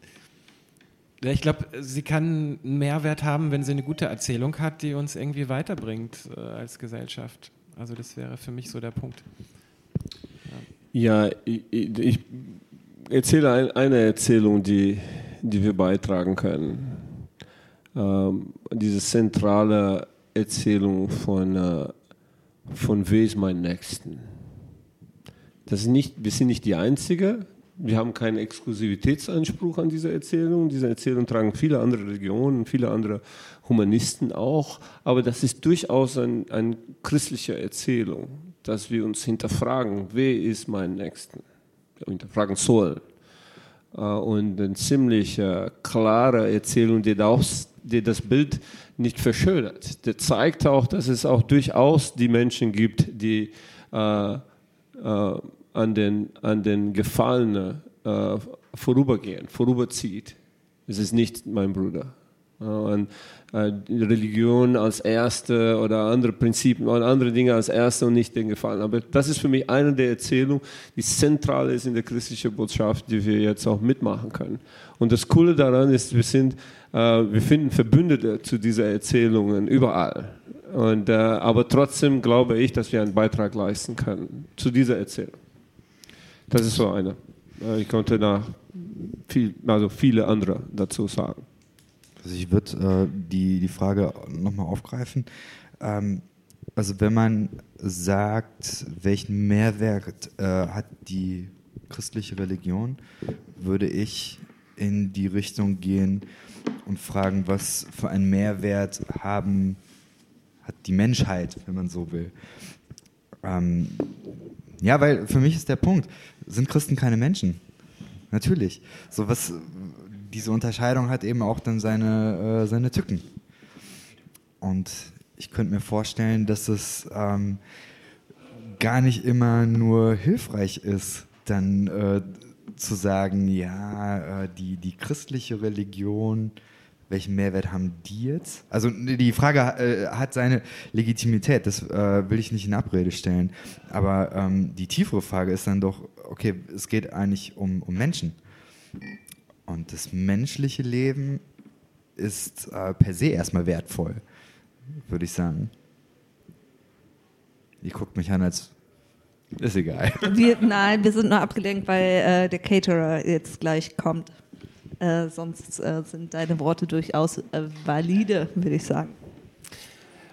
Ja, ich glaube, sie kann einen Mehrwert haben, wenn sie eine gute Erzählung hat, die uns irgendwie weiterbringt äh, als Gesellschaft. Also das wäre für mich so der Punkt. Ja, ich, ich, erzähle ein, eine Erzählung, die, die wir beitragen können. Ähm, diese zentrale Erzählung von, äh, von wer ist mein Nächsten. Das ist nicht, wir sind nicht die Einzige, wir haben keinen Exklusivitätsanspruch an diese Erzählung. Diese Erzählung tragen viele andere Religionen, viele andere Humanisten auch. Aber das ist durchaus eine ein christliche Erzählung, dass wir uns hinterfragen, wer ist mein Nächsten? Hinterfragen sollen. Äh, und eine ziemlich klare Erzählung, die das, Bild nicht verschönert. Der zeigt auch, dass es auch durchaus die Menschen gibt, die äh, äh, an den, an den Gefallenen vorübergehen, vorüberzieht. Es ist nicht mein Bruder. Und, äh, Religion als erste oder andere Prinzipien oder andere Dinge als erste und nicht den Gefallen. Aber das ist für mich eine der Erzählungen, die zentral ist in der christlichen Botschaft, die wir jetzt auch mitmachen können. Und das Coole daran ist, wir, sind, äh, wir finden Verbündete zu diesen Erzählungen überall. Und, äh, aber trotzdem glaube ich, dass wir einen Beitrag leisten können zu dieser Erzählung. Das ist so eine. Ich konnte da viel, also viele andere dazu sagen. Also ich würde äh, die, die Frage nochmal aufgreifen. Ähm, also wenn man sagt, welchen Mehrwert äh, hat die christliche Religion, würde ich in die Richtung gehen und fragen, was für einen Mehrwert haben, hat die Menschheit, wenn man so will. Ähm, ja, weil für mich ist der Punkt, sind Christen keine Menschen? Natürlich. So was, diese Unterscheidung hat eben auch dann seine, äh, seine Tücken. Und ich könnte mir vorstellen, dass es ähm, gar nicht immer nur hilfreich ist, dann äh, zu sagen, ja, äh, die, die christliche Religion welchen Mehrwert haben die jetzt? Also die Frage äh, hat seine Legitimität, das äh, will ich nicht in Abrede stellen. Aber ähm, die tiefere Frage ist dann doch, okay, es geht eigentlich um, um Menschen. Und das menschliche Leben ist äh, per se erstmal wertvoll, würde ich sagen. Ihr guckt mich an, als Ist egal. Wir, nein, wir sind nur abgelenkt, weil äh, der Caterer jetzt gleich kommt. Äh, sonst äh, sind deine Worte durchaus äh, valide, würde ich sagen.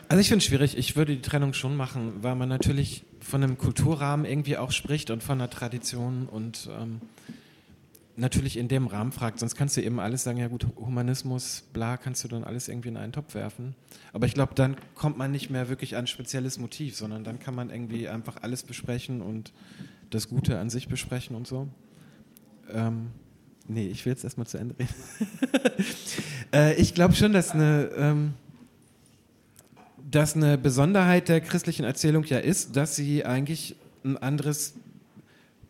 Also ich finde es schwierig. Ich würde die Trennung schon machen, weil man natürlich von einem Kulturrahmen irgendwie auch spricht und von einer Tradition und ähm, natürlich in dem Rahmen fragt. Sonst kannst du eben alles sagen, ja gut, Humanismus, bla, kannst du dann alles irgendwie in einen Topf werfen. Aber ich glaube, dann kommt man nicht mehr wirklich an ein spezielles Motiv, sondern dann kann man irgendwie einfach alles besprechen und das Gute an sich besprechen und so. Ähm, nee, ich will jetzt erstmal zu Ende reden. äh, ich glaube schon, dass eine... Ähm, dass eine Besonderheit der christlichen Erzählung ja ist, dass sie eigentlich ein anderes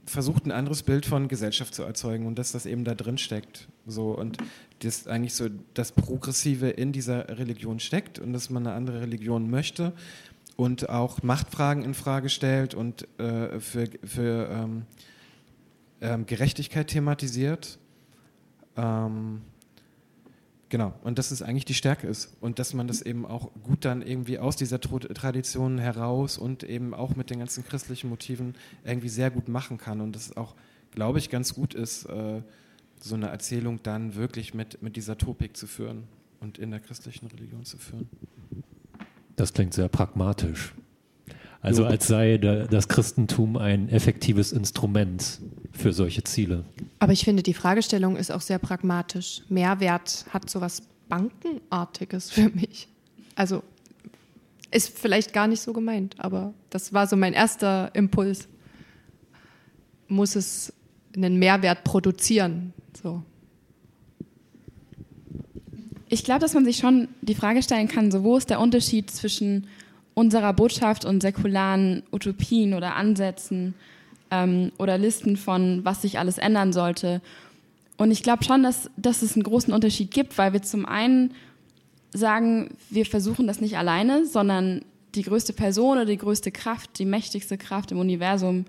versucht ein anderes Bild von Gesellschaft zu erzeugen und dass das eben da drin steckt. So und das eigentlich so das Progressive in dieser Religion steckt und dass man eine andere Religion möchte und auch Machtfragen in Frage stellt und äh, für, für ähm, ähm, Gerechtigkeit thematisiert. Ähm, Genau, und dass es eigentlich die Stärke ist und dass man das eben auch gut dann irgendwie aus dieser Tradition heraus und eben auch mit den ganzen christlichen Motiven irgendwie sehr gut machen kann und dass es auch, glaube ich, ganz gut ist, äh, so eine Erzählung dann wirklich mit, mit dieser Topik zu führen und in der christlichen Religion zu führen. Das klingt sehr pragmatisch. Also als sei das Christentum ein effektives Instrument für solche Ziele. Aber ich finde, die Fragestellung ist auch sehr pragmatisch. Mehrwert hat so was Bankenartiges für mich. Also ist vielleicht gar nicht so gemeint, aber das war so mein erster Impuls. Muss es einen Mehrwert produzieren? So. Ich glaube, dass man sich schon die Frage stellen kann, so wo ist der Unterschied zwischen unserer Botschaft und säkularen Utopien oder Ansätzen ähm, oder Listen von, was sich alles ändern sollte. Und ich glaube schon, dass, dass es einen großen Unterschied gibt, weil wir zum einen sagen, wir versuchen das nicht alleine, sondern die größte Person oder die größte Kraft, die mächtigste Kraft im Universum,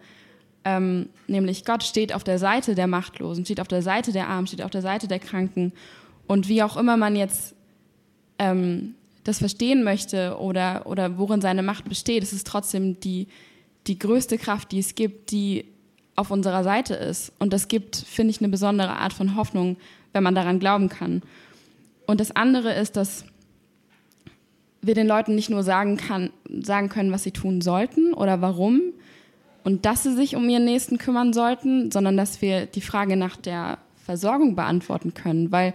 ähm, nämlich Gott, steht auf der Seite der Machtlosen, steht auf der Seite der Armen, steht auf der Seite der Kranken. Und wie auch immer man jetzt ähm, das verstehen möchte oder, oder worin seine Macht besteht, es ist trotzdem die, die größte Kraft, die es gibt, die auf unserer Seite ist. Und das gibt, finde ich, eine besondere Art von Hoffnung, wenn man daran glauben kann. Und das andere ist, dass wir den Leuten nicht nur sagen, kann, sagen können, was sie tun sollten oder warum und dass sie sich um ihren Nächsten kümmern sollten, sondern dass wir die Frage nach der Versorgung beantworten können. Weil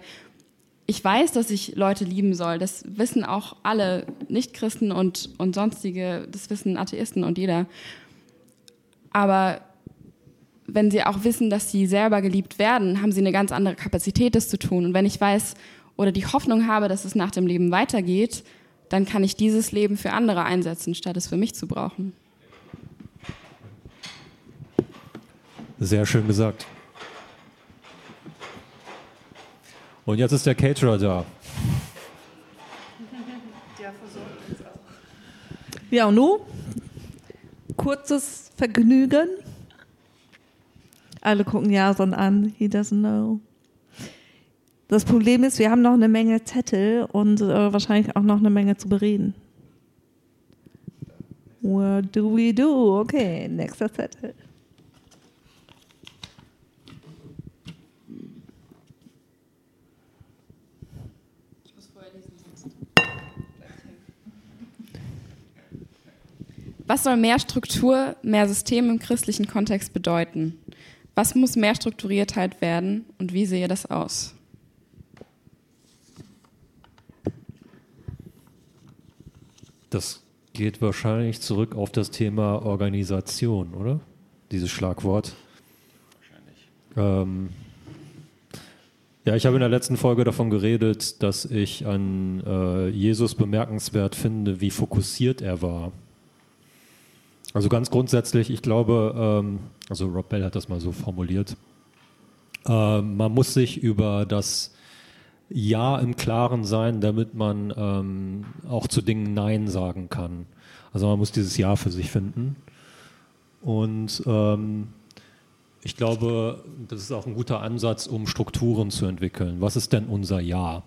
ich weiß, dass ich Leute lieben soll. Das wissen auch alle Nichtchristen und, und sonstige, das wissen Atheisten und jeder. Aber wenn sie auch wissen, dass sie selber geliebt werden, haben sie eine ganz andere Kapazität, das zu tun. Und wenn ich weiß oder die Hoffnung habe, dass es nach dem Leben weitergeht, dann kann ich dieses Leben für andere einsetzen, statt es für mich zu brauchen. Sehr schön gesagt. Und jetzt ist der Caterer da. Ja, und nun? Kurzes Vergnügen. Alle gucken Jason an. He doesn't know. Das Problem ist, wir haben noch eine Menge Zettel und äh, wahrscheinlich auch noch eine Menge zu bereden. What do we do? Okay, nächster Zettel. Was soll mehr Struktur, mehr System im christlichen Kontext bedeuten? Was muss mehr Strukturiertheit werden und wie sehe das aus? Das geht wahrscheinlich zurück auf das Thema Organisation, oder? Dieses Schlagwort. Wahrscheinlich. Ähm, ja, ich habe in der letzten Folge davon geredet, dass ich an äh, Jesus bemerkenswert finde, wie fokussiert er war. Also ganz grundsätzlich, ich glaube, ähm, also Rob Bell hat das mal so formuliert, äh, man muss sich über das Ja im Klaren sein, damit man ähm, auch zu Dingen Nein sagen kann. Also man muss dieses Ja für sich finden. Und ähm, ich glaube, das ist auch ein guter Ansatz, um Strukturen zu entwickeln. Was ist denn unser Ja?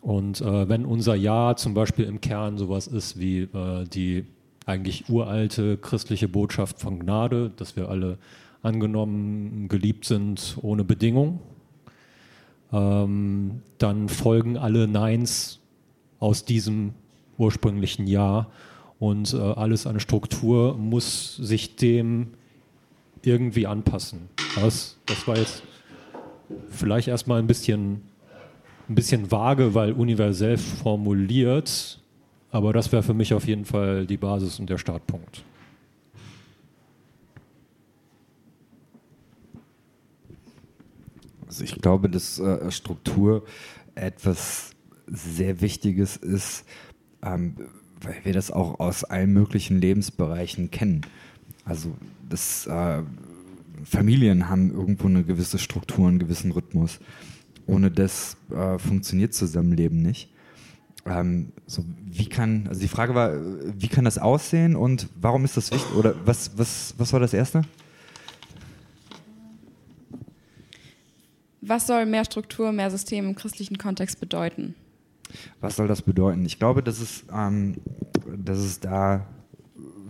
Und äh, wenn unser Ja zum Beispiel im Kern sowas ist wie äh, die eigentlich uralte christliche Botschaft von Gnade, dass wir alle angenommen, geliebt sind ohne Bedingung. Ähm, dann folgen alle Neins aus diesem ursprünglichen Jahr und äh, alles an Struktur muss sich dem irgendwie anpassen. Das, das war jetzt vielleicht erstmal ein bisschen, ein bisschen vage, weil universell formuliert, aber das wäre für mich auf jeden Fall die Basis und der Startpunkt. Also ich glaube, dass äh, Struktur etwas sehr Wichtiges ist, ähm, weil wir das auch aus allen möglichen Lebensbereichen kennen. Also das, äh, Familien haben irgendwo eine gewisse Struktur, einen gewissen Rhythmus. Ohne das äh, funktioniert Zusammenleben nicht. Ähm, so, wie kann, also die Frage war, wie kann das aussehen und warum ist das wichtig? Oder was, was, was war das Erste? Was soll mehr Struktur, mehr System im christlichen Kontext bedeuten? Was soll das bedeuten? Ich glaube, dass es, ähm, dass es da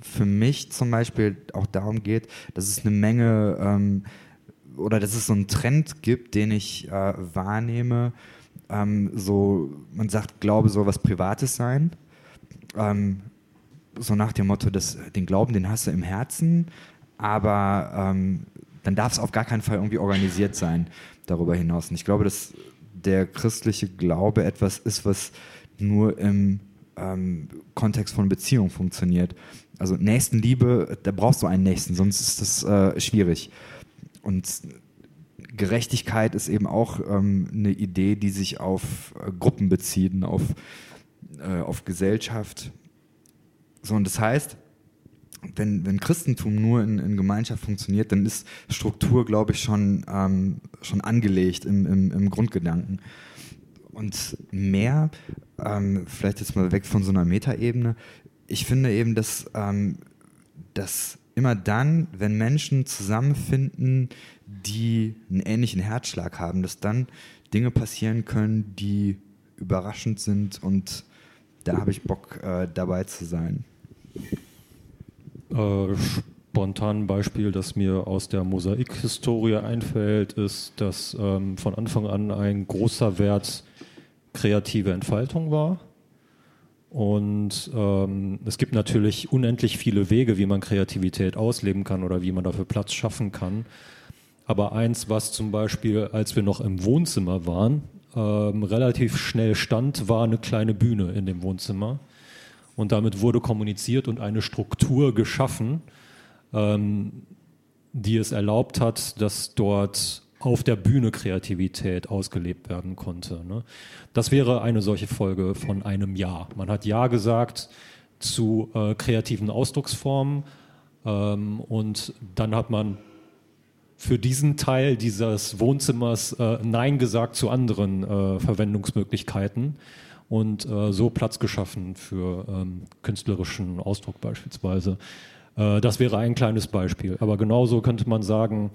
für mich zum Beispiel auch darum geht, dass es eine Menge ähm, oder dass es so einen Trend gibt, den ich äh, wahrnehme. Ähm, so, man sagt, Glaube soll was Privates sein. Ähm, so nach dem Motto, dass den Glauben, den hast du im Herzen, aber ähm, dann darf es auf gar keinen Fall irgendwie organisiert sein darüber hinaus. Und ich glaube, dass der christliche Glaube etwas ist, was nur im ähm, Kontext von Beziehung funktioniert. Also Nächstenliebe, da brauchst du einen Nächsten, sonst ist das äh, schwierig. Und Gerechtigkeit ist eben auch ähm, eine Idee, die sich auf äh, Gruppen bezieht, auf, äh, auf Gesellschaft. So, und das heißt, wenn, wenn Christentum nur in, in Gemeinschaft funktioniert, dann ist Struktur, glaube ich, schon, ähm, schon angelegt im, im, im Grundgedanken. Und mehr, ähm, vielleicht jetzt mal weg von so einer Metaebene, ich finde eben, dass, ähm, dass immer dann, wenn Menschen zusammenfinden, die einen ähnlichen Herzschlag haben, dass dann Dinge passieren können, die überraschend sind und da habe ich Bock äh, dabei zu sein. Äh, spontan Beispiel, das mir aus der Mosaik-Historie einfällt, ist, dass ähm, von Anfang an ein großer Wert kreative Entfaltung war. Und ähm, es gibt natürlich unendlich viele Wege, wie man Kreativität ausleben kann oder wie man dafür Platz schaffen kann. Aber eins, was zum Beispiel, als wir noch im Wohnzimmer waren, ähm, relativ schnell stand, war eine kleine Bühne in dem Wohnzimmer. Und damit wurde kommuniziert und eine Struktur geschaffen, ähm, die es erlaubt hat, dass dort auf der Bühne Kreativität ausgelebt werden konnte. Ne? Das wäre eine solche Folge von einem Ja. Man hat Ja gesagt zu äh, kreativen Ausdrucksformen ähm, und dann hat man für diesen Teil dieses Wohnzimmers äh, Nein gesagt zu anderen äh, Verwendungsmöglichkeiten und äh, so Platz geschaffen für ähm, künstlerischen Ausdruck beispielsweise. Äh, das wäre ein kleines Beispiel. Aber genauso könnte man sagen,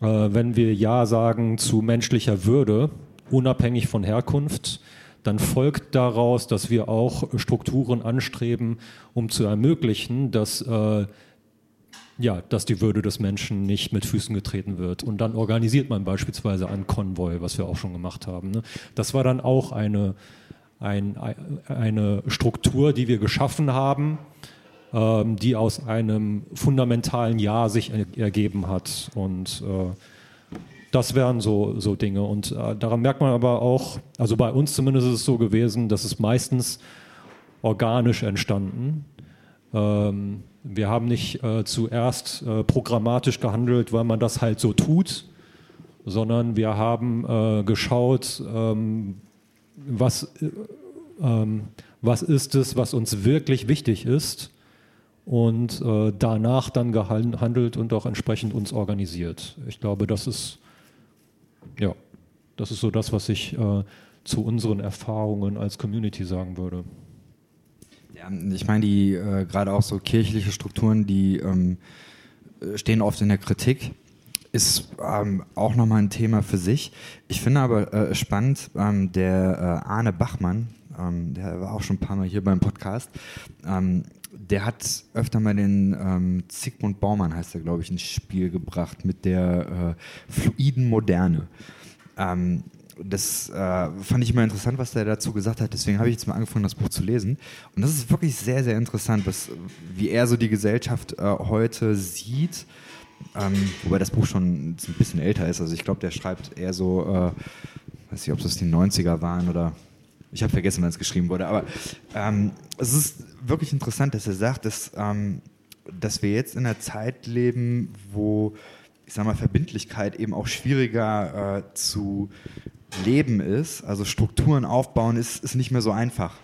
äh, wenn wir Ja sagen zu menschlicher Würde, unabhängig von Herkunft, dann folgt daraus, dass wir auch Strukturen anstreben, um zu ermöglichen, dass äh, ja, dass die Würde des Menschen nicht mit Füßen getreten wird. Und dann organisiert man beispielsweise einen Konvoi, was wir auch schon gemacht haben. Ne? Das war dann auch eine, ein, eine Struktur, die wir geschaffen haben, ähm, die aus einem fundamentalen Ja sich ergeben hat. Und äh, das wären so, so Dinge. Und äh, daran merkt man aber auch, also bei uns zumindest ist es so gewesen, dass es meistens organisch entstanden. Ähm, wir haben nicht äh, zuerst äh, programmatisch gehandelt, weil man das halt so tut, sondern wir haben äh, geschaut, ähm, was, äh, ähm, was ist es, was uns wirklich wichtig ist und äh, danach dann gehandelt und auch entsprechend uns organisiert. Ich glaube, das ist, ja, das ist so das, was ich äh, zu unseren Erfahrungen als Community sagen würde. Ja, ich meine, die äh, gerade auch so kirchliche Strukturen, die ähm, stehen oft in der Kritik ist ähm, auch nochmal ein Thema für sich. Ich finde aber äh, spannend, ähm, der äh, Arne Bachmann, ähm, der war auch schon ein paar Mal hier beim Podcast, ähm, der hat öfter mal den ähm, Zygmunt Baumann, heißt er, glaube ich, ins Spiel gebracht mit der äh, fluiden Moderne. Ähm, das äh, fand ich immer interessant, was der dazu gesagt hat. Deswegen habe ich jetzt mal angefangen, das Buch zu lesen. Und das ist wirklich sehr, sehr interessant, was, wie er so die Gesellschaft äh, heute sieht. Ähm, wobei das Buch schon ein bisschen älter ist. Also ich glaube, der schreibt eher so, äh, weiß nicht, ob das die 90er waren oder ich habe vergessen, wann es geschrieben wurde. Aber ähm, es ist wirklich interessant, dass er sagt, dass, ähm, dass wir jetzt in einer Zeit leben, wo ich sag mal, Verbindlichkeit eben auch schwieriger äh, zu leben ist. Also Strukturen aufbauen ist, ist nicht mehr so einfach,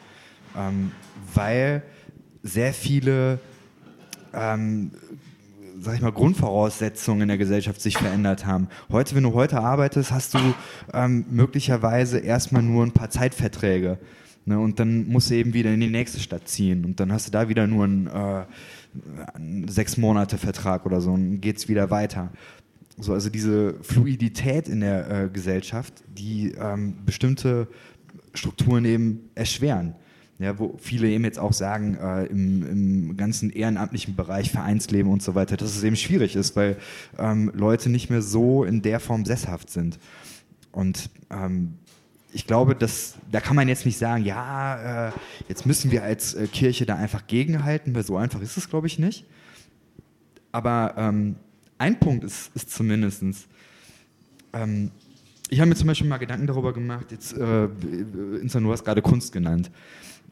ähm, weil sehr viele ähm, sag ich mal, Grundvoraussetzungen in der Gesellschaft sich verändert haben. Heute, wenn du heute arbeitest, hast du ähm, möglicherweise erstmal nur ein paar Zeitverträge. Ne, und dann musst du eben wieder in die nächste Stadt ziehen. Und dann hast du da wieder nur einen, äh, einen sechs Monate Vertrag oder so und geht's wieder weiter. So, also diese Fluidität in der äh, Gesellschaft, die ähm, bestimmte Strukturen eben erschweren ja, wo viele eben jetzt auch sagen, äh, im, im, ganzen ehrenamtlichen Bereich, Vereinsleben und so weiter, dass es eben schwierig ist, weil ähm, Leute nicht mehr so in der Form sesshaft sind. Und ähm, ich glaube, dass, da kann man jetzt nicht sagen, ja, äh, jetzt müssen wir als äh, Kirche da einfach gegenhalten, weil so einfach ist es, glaube ich, nicht. Aber ähm, ein Punkt ist, ist zumindest, ähm, ich habe mir zum Beispiel mal Gedanken darüber gemacht, jetzt, äh, Insan, du hast gerade Kunst genannt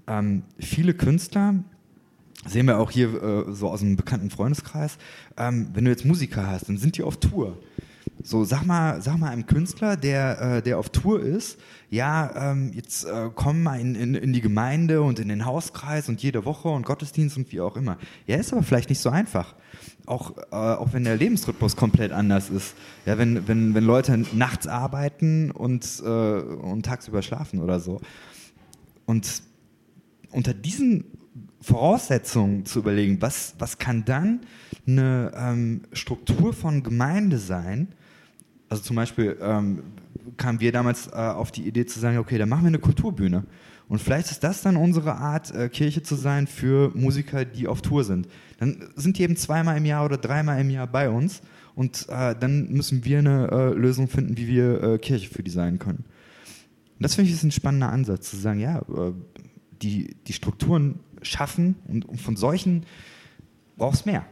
ähm, viele Künstler, sehen wir auch hier äh, so aus einem bekannten Freundeskreis, ähm, wenn du jetzt Musiker hast, dann sind die auf Tour. So, sag mal, sag mal einem Künstler, der, äh, der auf Tour ist, ja, ähm, jetzt äh, komm mal in, in, in die Gemeinde und in den Hauskreis und jede Woche und Gottesdienst und wie auch immer. Ja, ist aber vielleicht nicht so einfach. Auch, äh, auch wenn der Lebensrhythmus komplett anders ist. Ja, wenn, wenn, wenn Leute nachts arbeiten und, äh, und tagsüber schlafen oder so. Und unter diesen Voraussetzungen zu überlegen, was, was kann dann eine ähm, Struktur von Gemeinde sein? Also zum Beispiel ähm, kamen wir damals äh, auf die Idee zu sagen, okay, dann machen wir eine Kulturbühne. Und vielleicht ist das dann unsere Art, äh, Kirche zu sein für Musiker, die auf Tour sind. Dann sind die eben zweimal im Jahr oder dreimal im Jahr bei uns und äh, dann müssen wir eine äh, Lösung finden, wie wir äh, Kirche für die sein können. Und das finde ich ist ein spannender Ansatz, zu sagen, ja, äh, die, die Strukturen schaffen und, und von solchen braucht es mehr.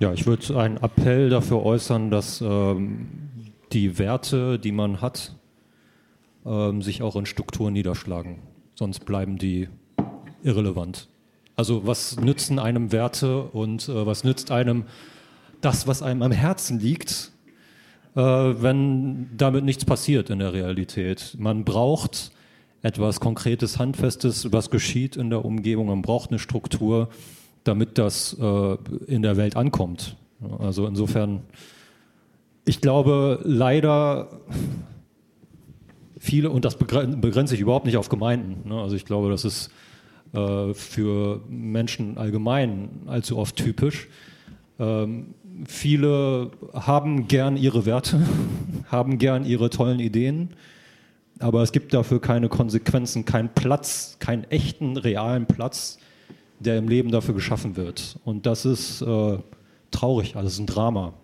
Ja, ich würde einen Appell dafür äußern, dass ähm, die Werte, die man hat, ähm, sich auch in Strukturen niederschlagen. Sonst bleiben die irrelevant. Also was nützen einem Werte und äh, was nützt einem das, was einem am Herzen liegt, äh, wenn damit nichts passiert in der Realität. Man braucht etwas Konkretes, Handfestes, was geschieht in der Umgebung. Man braucht eine Struktur, damit das äh, in der Welt ankommt. Also insofern, ich glaube leider viele, und das begrenzt sich überhaupt nicht auf Gemeinden. Ne? Also ich glaube, das ist äh, für Menschen allgemein allzu oft typisch. Ähm, viele haben gern ihre Werte, haben gern ihre tollen Ideen, aber es gibt dafür keine Konsequenzen, keinen Platz, keinen echten, realen Platz, der im Leben dafür geschaffen wird. Und das ist äh, traurig, also es ist ein Drama.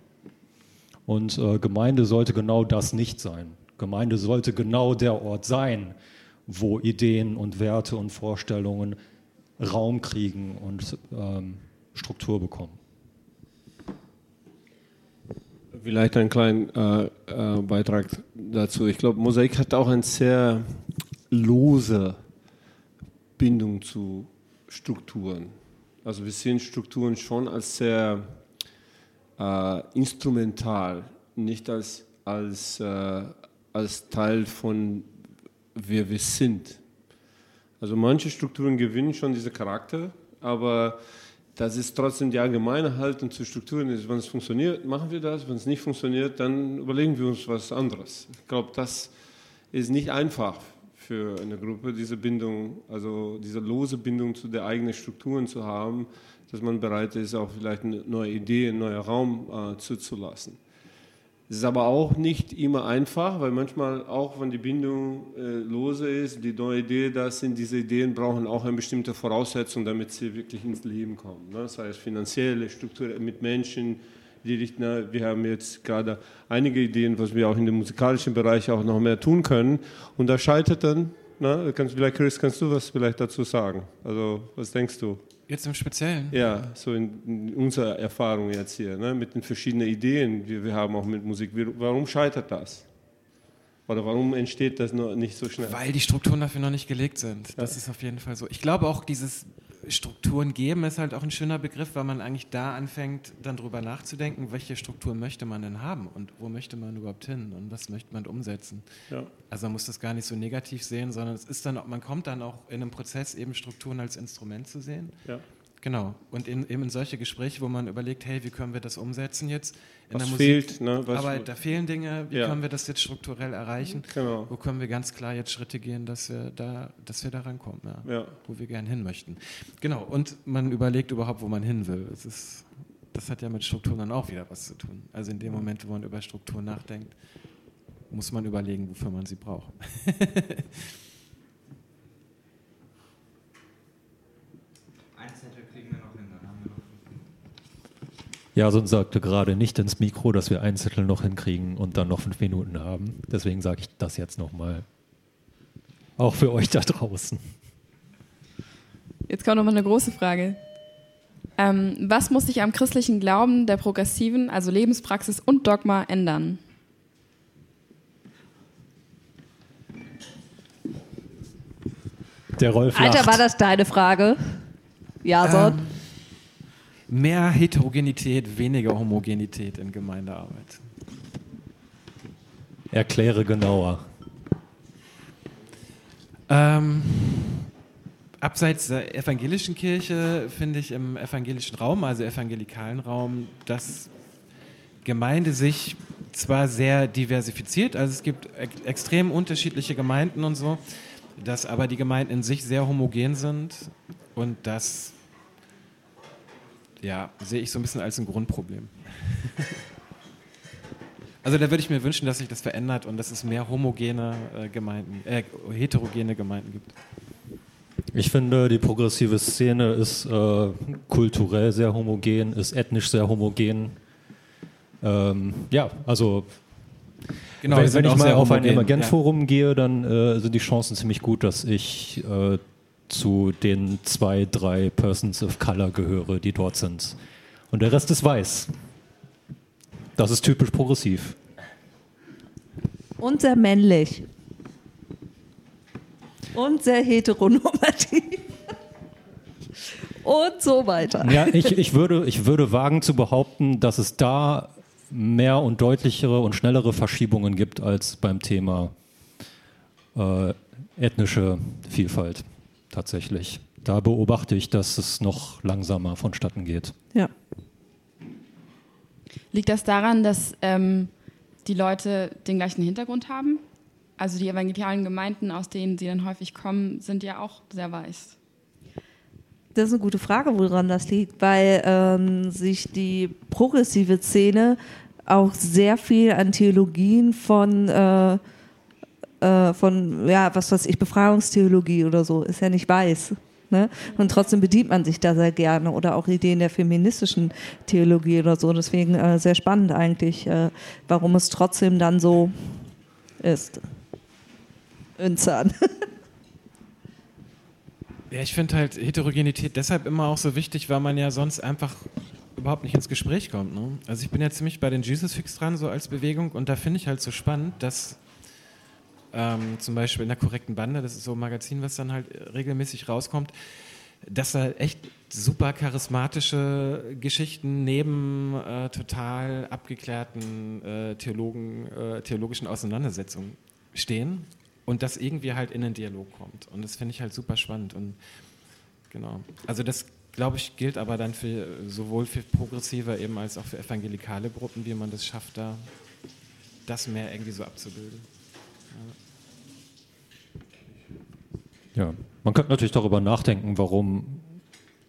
Und äh, Gemeinde sollte genau das nicht sein. Gemeinde sollte genau der Ort sein, wo Ideen und Werte und Vorstellungen Raum kriegen und ähm, Struktur bekommen. Vielleicht einen kleinen äh, äh, Beitrag dazu. Ich glaube, Mosaik hat auch eine sehr lose Bindung zu Strukturen. Also wir sehen Strukturen schon als sehr äh, instrumental, nicht als, als, äh, als Teil von wer wir sind. Also manche Strukturen gewinnen schon diesen Charakter, aber das ist trotzdem die allgemeine Haltung zu Strukturen. Wenn es funktioniert, machen wir das. Wenn es nicht funktioniert, dann überlegen wir uns was anderes. Ich glaube, das ist nicht einfach für eine Gruppe, diese Bindung, also diese lose Bindung zu den eigenen Strukturen zu haben, dass man bereit ist, auch vielleicht eine neue Idee, einen neuen Raum äh, zuzulassen. Es ist aber auch nicht immer einfach, weil manchmal auch, wenn die Bindung äh, lose ist, die neue Idee da sind, diese Ideen brauchen auch eine bestimmte Voraussetzung, damit sie wirklich ins Leben kommen. Ne? Das heißt finanzielle Struktur mit Menschen, die Richtner, wir haben jetzt gerade einige Ideen, was wir auch in dem musikalischen Bereich auch noch mehr tun können. Und da scheitert dann, na, kannst, vielleicht Chris, kannst du was vielleicht dazu sagen? Also was denkst du? Jetzt im Speziellen? Ja, so in, in unserer Erfahrung jetzt hier, ne, mit den verschiedenen Ideen, die wir haben auch mit Musik. Warum scheitert das? Oder warum entsteht das noch nicht so schnell? Weil die Strukturen dafür noch nicht gelegt sind. Das ja. ist auf jeden Fall so. Ich glaube auch, dieses Strukturen geben ist halt auch ein schöner Begriff, weil man eigentlich da anfängt, dann drüber nachzudenken, welche Strukturen möchte man denn haben und wo möchte man überhaupt hin und was möchte man umsetzen. Ja. Also man muss das gar nicht so negativ sehen, sondern es ist dann, man kommt dann auch in einem Prozess eben Strukturen als Instrument zu sehen. Ja. Genau. Und in, eben in solche Gespräche, wo man überlegt, hey, wie können wir das umsetzen jetzt? In Was fehlt, ne? Was aber da fehlen Dinge, wie ja. können wir das jetzt strukturell erreichen? Genau. Wo können wir ganz klar jetzt Schritte gehen, dass wir da, dass wir da rankommen, ja? ja. wo wir gerne hin möchten. Genau. Und man überlegt überhaupt, wo man hin will. Das, ist, das hat ja mit Strukturen dann auch wieder was zu tun. Also in dem Moment, wo man über Strukturen nachdenkt, muss man überlegen, wofür man sie braucht. Jason sagte gerade nicht ins Mikro, dass wir einen Zettel noch hinkriegen und dann noch fünf Minuten haben. Deswegen sage ich das jetzt nochmal. Auch für euch da draußen. Jetzt kommt nochmal eine große Frage. Ähm, was muss sich am christlichen Glauben der Progressiven, also Lebenspraxis und Dogma, ändern? Der Rolf Alter, lacht. war das deine Frage? Jason? Ähm, mehr Heterogenität, weniger Homogenität in Gemeindearbeit. Erkläre genauer. Ähm, abseits der evangelischen Kirche finde ich im evangelischen Raum, also evangelikalen Raum, dass Gemeinde sich zwar sehr diversifiziert, also es gibt extrem unterschiedliche Gemeinden und so, dass aber die Gemeinden in sich sehr homogen sind und dass ja, sehe ich so ein bisschen als ein Grundproblem. also da würde ich mir wünschen, dass sich das verändert und dass es mehr homogene äh, Gemeinden, äh, heterogene Gemeinden gibt. Ich finde, die progressive Szene ist äh, kulturell sehr homogen, ist ethnisch sehr homogen. Ähm, ja, also genau, wenn, wenn ich mal auf ein Emergent-Forum ja. gehe, dann äh, sind die Chancen ziemlich gut, dass ich äh, zu den zwei, drei Persons of Color gehöre, die dort sind. Und der Rest ist weiß. Das ist typisch progressiv. Und sehr männlich. Und sehr heteronormativ. Und so weiter. Ja, ich, ich, würde, ich würde wagen zu behaupten, dass es da mehr und deutlichere und schnellere Verschiebungen gibt als beim Thema äh, ethnische Vielfalt tatsächlich. Da beobachte ich, dass es noch langsamer vonstatten geht. Ja. Liegt das daran, dass ähm, die Leute den gleichen Hintergrund haben? Also die evangelikalen Gemeinden, aus denen sie dann häufig kommen, sind ja auch sehr weiß. Das ist eine gute Frage, woran das liegt, weil ähm, sich die progressive Szene auch sehr viel an Theologien von äh, äh, von, ja, was weiß ich, Befreiungstheologie oder so, ist ja nicht weiß. Ne? Und trotzdem bedient man sich da sehr gerne oder auch Ideen der feministischen Theologie oder so. Deswegen äh, sehr spannend eigentlich, äh, warum es trotzdem dann so ist. Inzern. Ja, ich finde halt Heterogenität deshalb immer auch so wichtig, weil man ja sonst einfach überhaupt nicht ins Gespräch kommt. Ne? Also ich bin ja ziemlich bei den Jesus Fix dran, so als Bewegung, und da finde ich halt so spannend, dass ähm, zum Beispiel in der korrekten Bande, das ist so ein Magazin, was dann halt regelmäßig rauskommt, dass da echt super charismatische Geschichten neben äh, total abgeklärten äh, Theologen, äh, theologischen Auseinandersetzungen stehen und das irgendwie halt in den Dialog kommt. Und das finde ich halt super spannend. Und genau. Also das glaube ich gilt aber dann für sowohl für progressive eben als auch für evangelikale Gruppen, wie man das schafft, da das mehr irgendwie so abzubilden. Ja. Ja, man könnte natürlich darüber nachdenken, warum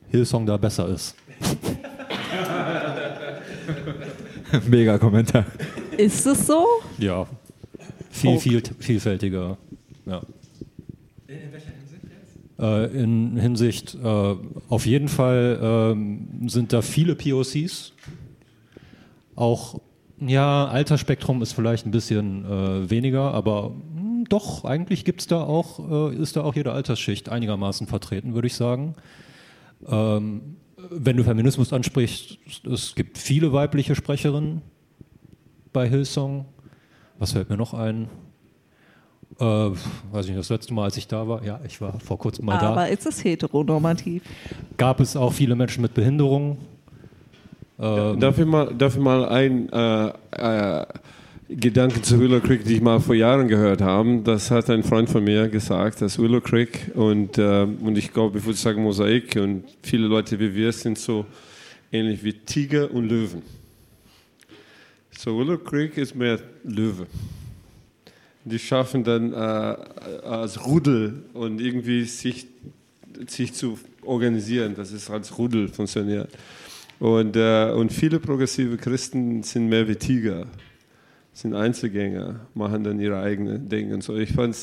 Hillsong da besser ist. Mega Kommentar. Ist es so? Ja. Viel, viel vielfältiger. Ja. In welcher Hinsicht jetzt? Äh, in Hinsicht, äh, auf jeden Fall äh, sind da viele POCs. Auch, ja, Altersspektrum ist vielleicht ein bisschen äh, weniger, aber hm, doch, eigentlich gibt's da auch, äh, ist da auch jede Altersschicht einigermaßen vertreten, würde ich sagen. Ähm, wenn du Feminismus ansprichst, es gibt viele weibliche Sprecherinnen bei Hillsong. Was fällt mir noch ein? Äh, weiß ich nicht, das letzte Mal, als ich da war, ja, ich war vor kurzem mal Aber da. Aber ist es heteronormativ? Gab es auch viele Menschen mit Behinderung. Ähm, darf, ich mal, darf ich mal ein äh, äh, Gedanken zu Willow Creek, die ich mal vor Jahren gehört habe? Das hat ein Freund von mir gesagt, dass Willow Creek und, äh, und ich glaube, ich würde sagen Mosaik und viele Leute wie wir sind so ähnlich wie Tiger und Löwen. So Willow Creek ist mehr Löwe. Die schaffen dann äh, als Rudel und irgendwie sich, sich zu organisieren, dass es als Rudel funktioniert. Und, äh, und viele progressive Christen sind mehr wie Tiger, sind Einzelgänger, machen dann ihre eigenen Dinge. Und so. Ich fand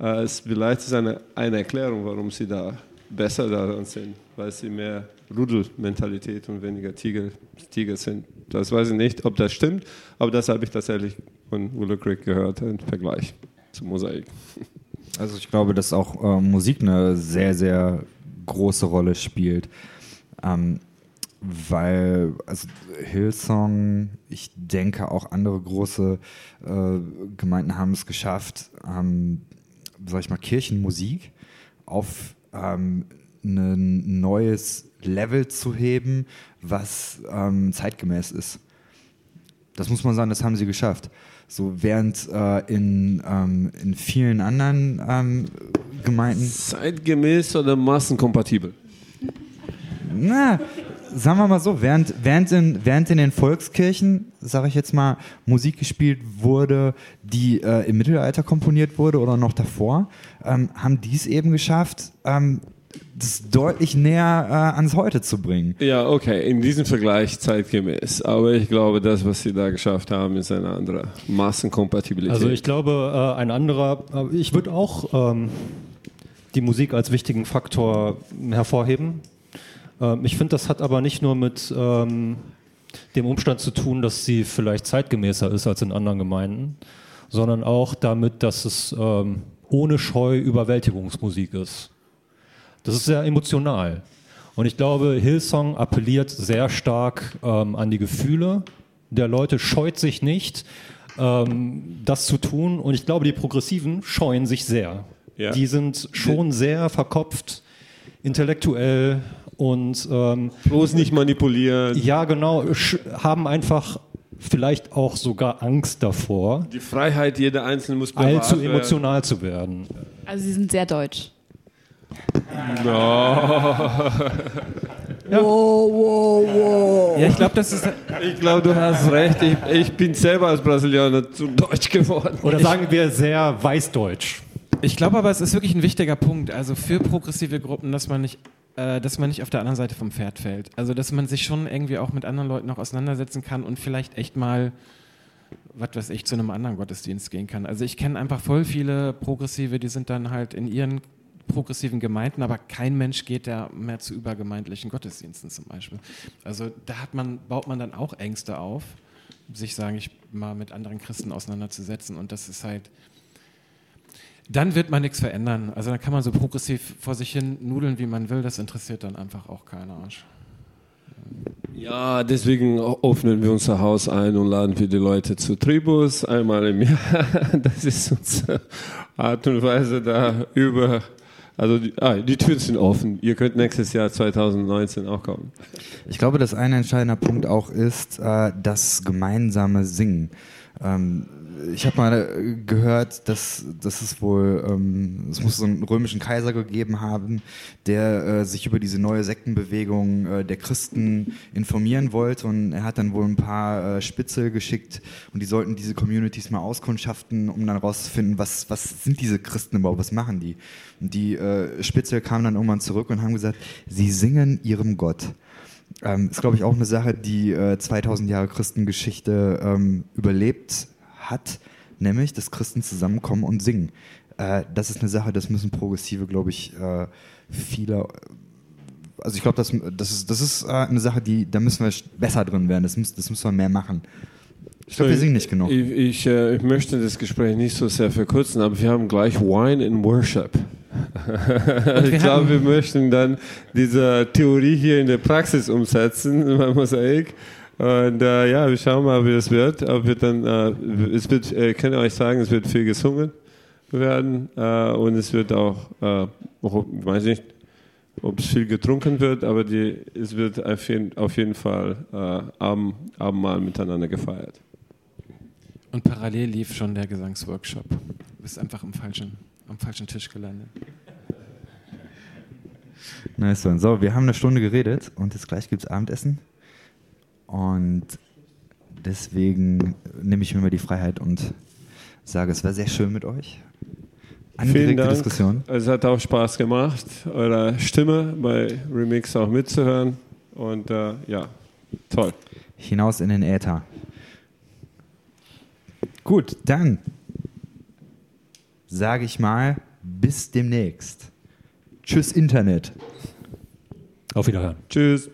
äh, es vielleicht ist eine, eine Erklärung, warum sie da besser daran sind, weil sie mehr Rudelmentalität und weniger Tiger, Tiger sind. Das weiß ich nicht, ob das stimmt, aber das habe ich tatsächlich von Willow Creek gehört im Vergleich zu Mosaik. Also ich glaube, dass auch äh, Musik eine sehr, sehr große Rolle spielt. Ähm, weil also Hillsong, ich denke auch andere große äh, Gemeinden haben es geschafft, ähm, sag ich mal, Kirchenmusik auf ähm, ein neues Level zu heben, was ähm, zeitgemäß ist. Das muss man sagen, das haben sie geschafft. So während äh, in, ähm, in vielen anderen ähm, Gemeinden. Zeitgemäß oder massenkompatibel? Na, sagen wir mal so, während, während, in, während in den Volkskirchen, sage ich jetzt mal, Musik gespielt wurde, die äh, im Mittelalter komponiert wurde oder noch davor, ähm, haben die es eben geschafft, ähm, das deutlich näher äh, ans Heute zu bringen. Ja, okay, in diesem Vergleich zeitgemäß. Aber ich glaube, das, was sie da geschafft haben, ist eine andere Massenkompatibilität. Also ich glaube, äh, ein anderer, äh, ich würde auch ähm, die Musik als wichtigen Faktor hervorheben. Ähm, ich finde, das hat aber nicht nur mit ähm, dem Umstand zu tun, dass sie vielleicht zeitgemäßer ist als in anderen Gemeinden, sondern auch damit, dass es ähm, ohne Scheu Überwältigungsmusik ist. Das ist sehr emotional. Und ich glaube, Hillsong appelliert sehr stark ähm, an die Gefühle der Leute, scheut sich nicht, ähm, das zu tun. Und ich glaube, die Progressiven scheuen sich sehr. Ja. Die sind schon sehr verkopft, intellektuell und ähm, bloß nicht manipulieren. Ja, genau, haben einfach vielleicht auch sogar Angst davor. Die Freiheit jeder Einzelnen muss allzu emotional zu werden. Also sie sind sehr deutsch. No. Ja. Wow, wow, wow. Ja, ich glaube, das ist. Ich glaube, du hast recht. Ich, ich, bin selber als Brasilianer zu deutsch geworden. Oder sagen wir sehr weißdeutsch. Ich glaube aber, es ist wirklich ein wichtiger Punkt, also für progressive Gruppen, dass man nicht äh, dass man nicht auf der anderen Seite vom Pferd fällt. Also, dass man sich schon irgendwie auch mit anderen Leuten noch auseinandersetzen kann und vielleicht echt mal, was weiß ich, zu einem anderen Gottesdienst gehen kann. Also, ich kenne einfach voll viele Progressive, die sind dann halt in ihren progressiven Gemeinden, aber kein Mensch geht ja mehr zu übergemeindlichen Gottesdiensten zum Beispiel. Also da man, baut man dann auch Ängste auf, sich sagen, ich mal mit anderen Christen auseinanderzusetzen und das ist halt, dann wird man nichts verändern. Also dann kann man so progressiv vor sich hin nudeln, wie man will, das interessiert dann einfach auch keiner. Ja, deswegen öffnen wir unser Haus ein und laden wir die Leute zu Tribus einmal im Jahr. Das ist unsere Art und Weise, da über also die, ah, die Türen sind offen. Ihr könnt nächstes Jahr 2019 auch kommen. Ich glaube, dass ein entscheidender Punkt auch ist äh, das gemeinsame Singen. Ähm, ich habe mal äh, gehört, dass, dass es wohl, ähm, es muss so einen römischen Kaiser gegeben haben, der äh, sich über diese neue Sektenbewegung äh, der Christen informieren wollte und er hat dann wohl ein paar äh, Spitzel geschickt und die sollten diese Communities mal auskundschaften, um dann rauszufinden, was, was sind diese Christen überhaupt, was machen die? Und die äh, Spitzel kamen dann irgendwann zurück und haben gesagt, sie singen ihrem Gott. ähm, ist, glaube ich, auch eine Sache, die äh, 2000 Jahre Christengeschichte ähm, überlebt hat, nämlich, dass Christen zusammenkommen und singen. Äh, das ist eine Sache, das müssen Progressive, glaube ich, äh, viele also ich glaube, das, das ist, das ist äh, eine Sache, die, da müssen wir besser drin werden. Das, muss, das müssen wir mehr machen. Ich glaube, wir singen nicht genug. Ich, ich, äh, ich, möchte das Gespräch nicht so sehr verkürzen, aber wir haben gleich Wine in Worship. ich glaube, wir möchten dann diese Theorie hier in der Praxis umsetzen bei Mosaik. Und äh, ja, wir schauen mal, wie es wird. Ob wir dann, äh, es wird, äh, ich kann euch sagen, es wird viel gesungen werden äh, und es wird auch, äh, weiß nicht, ob es viel getrunken wird, aber die, es wird auf jeden, auf jeden Fall äh, Abend, Abendmahl miteinander gefeiert. Und parallel lief schon der Gesangsworkshop. Du bist einfach am falschen, am falschen Tisch gelandet. Nice one. So, wir haben eine Stunde geredet und jetzt gleich gibt es Abendessen. Und deswegen nehme ich mir mal die Freiheit und sage, es war sehr schön mit euch. Vielen Dank. Diskussion. Es hat auch Spaß gemacht, eure Stimme bei Remix auch mitzuhören. Und äh, ja, toll. Hinaus in den Äther. Gut, dann sage ich mal, bis demnächst. Tschüss Internet. Auf Wiederhören. Tschüss.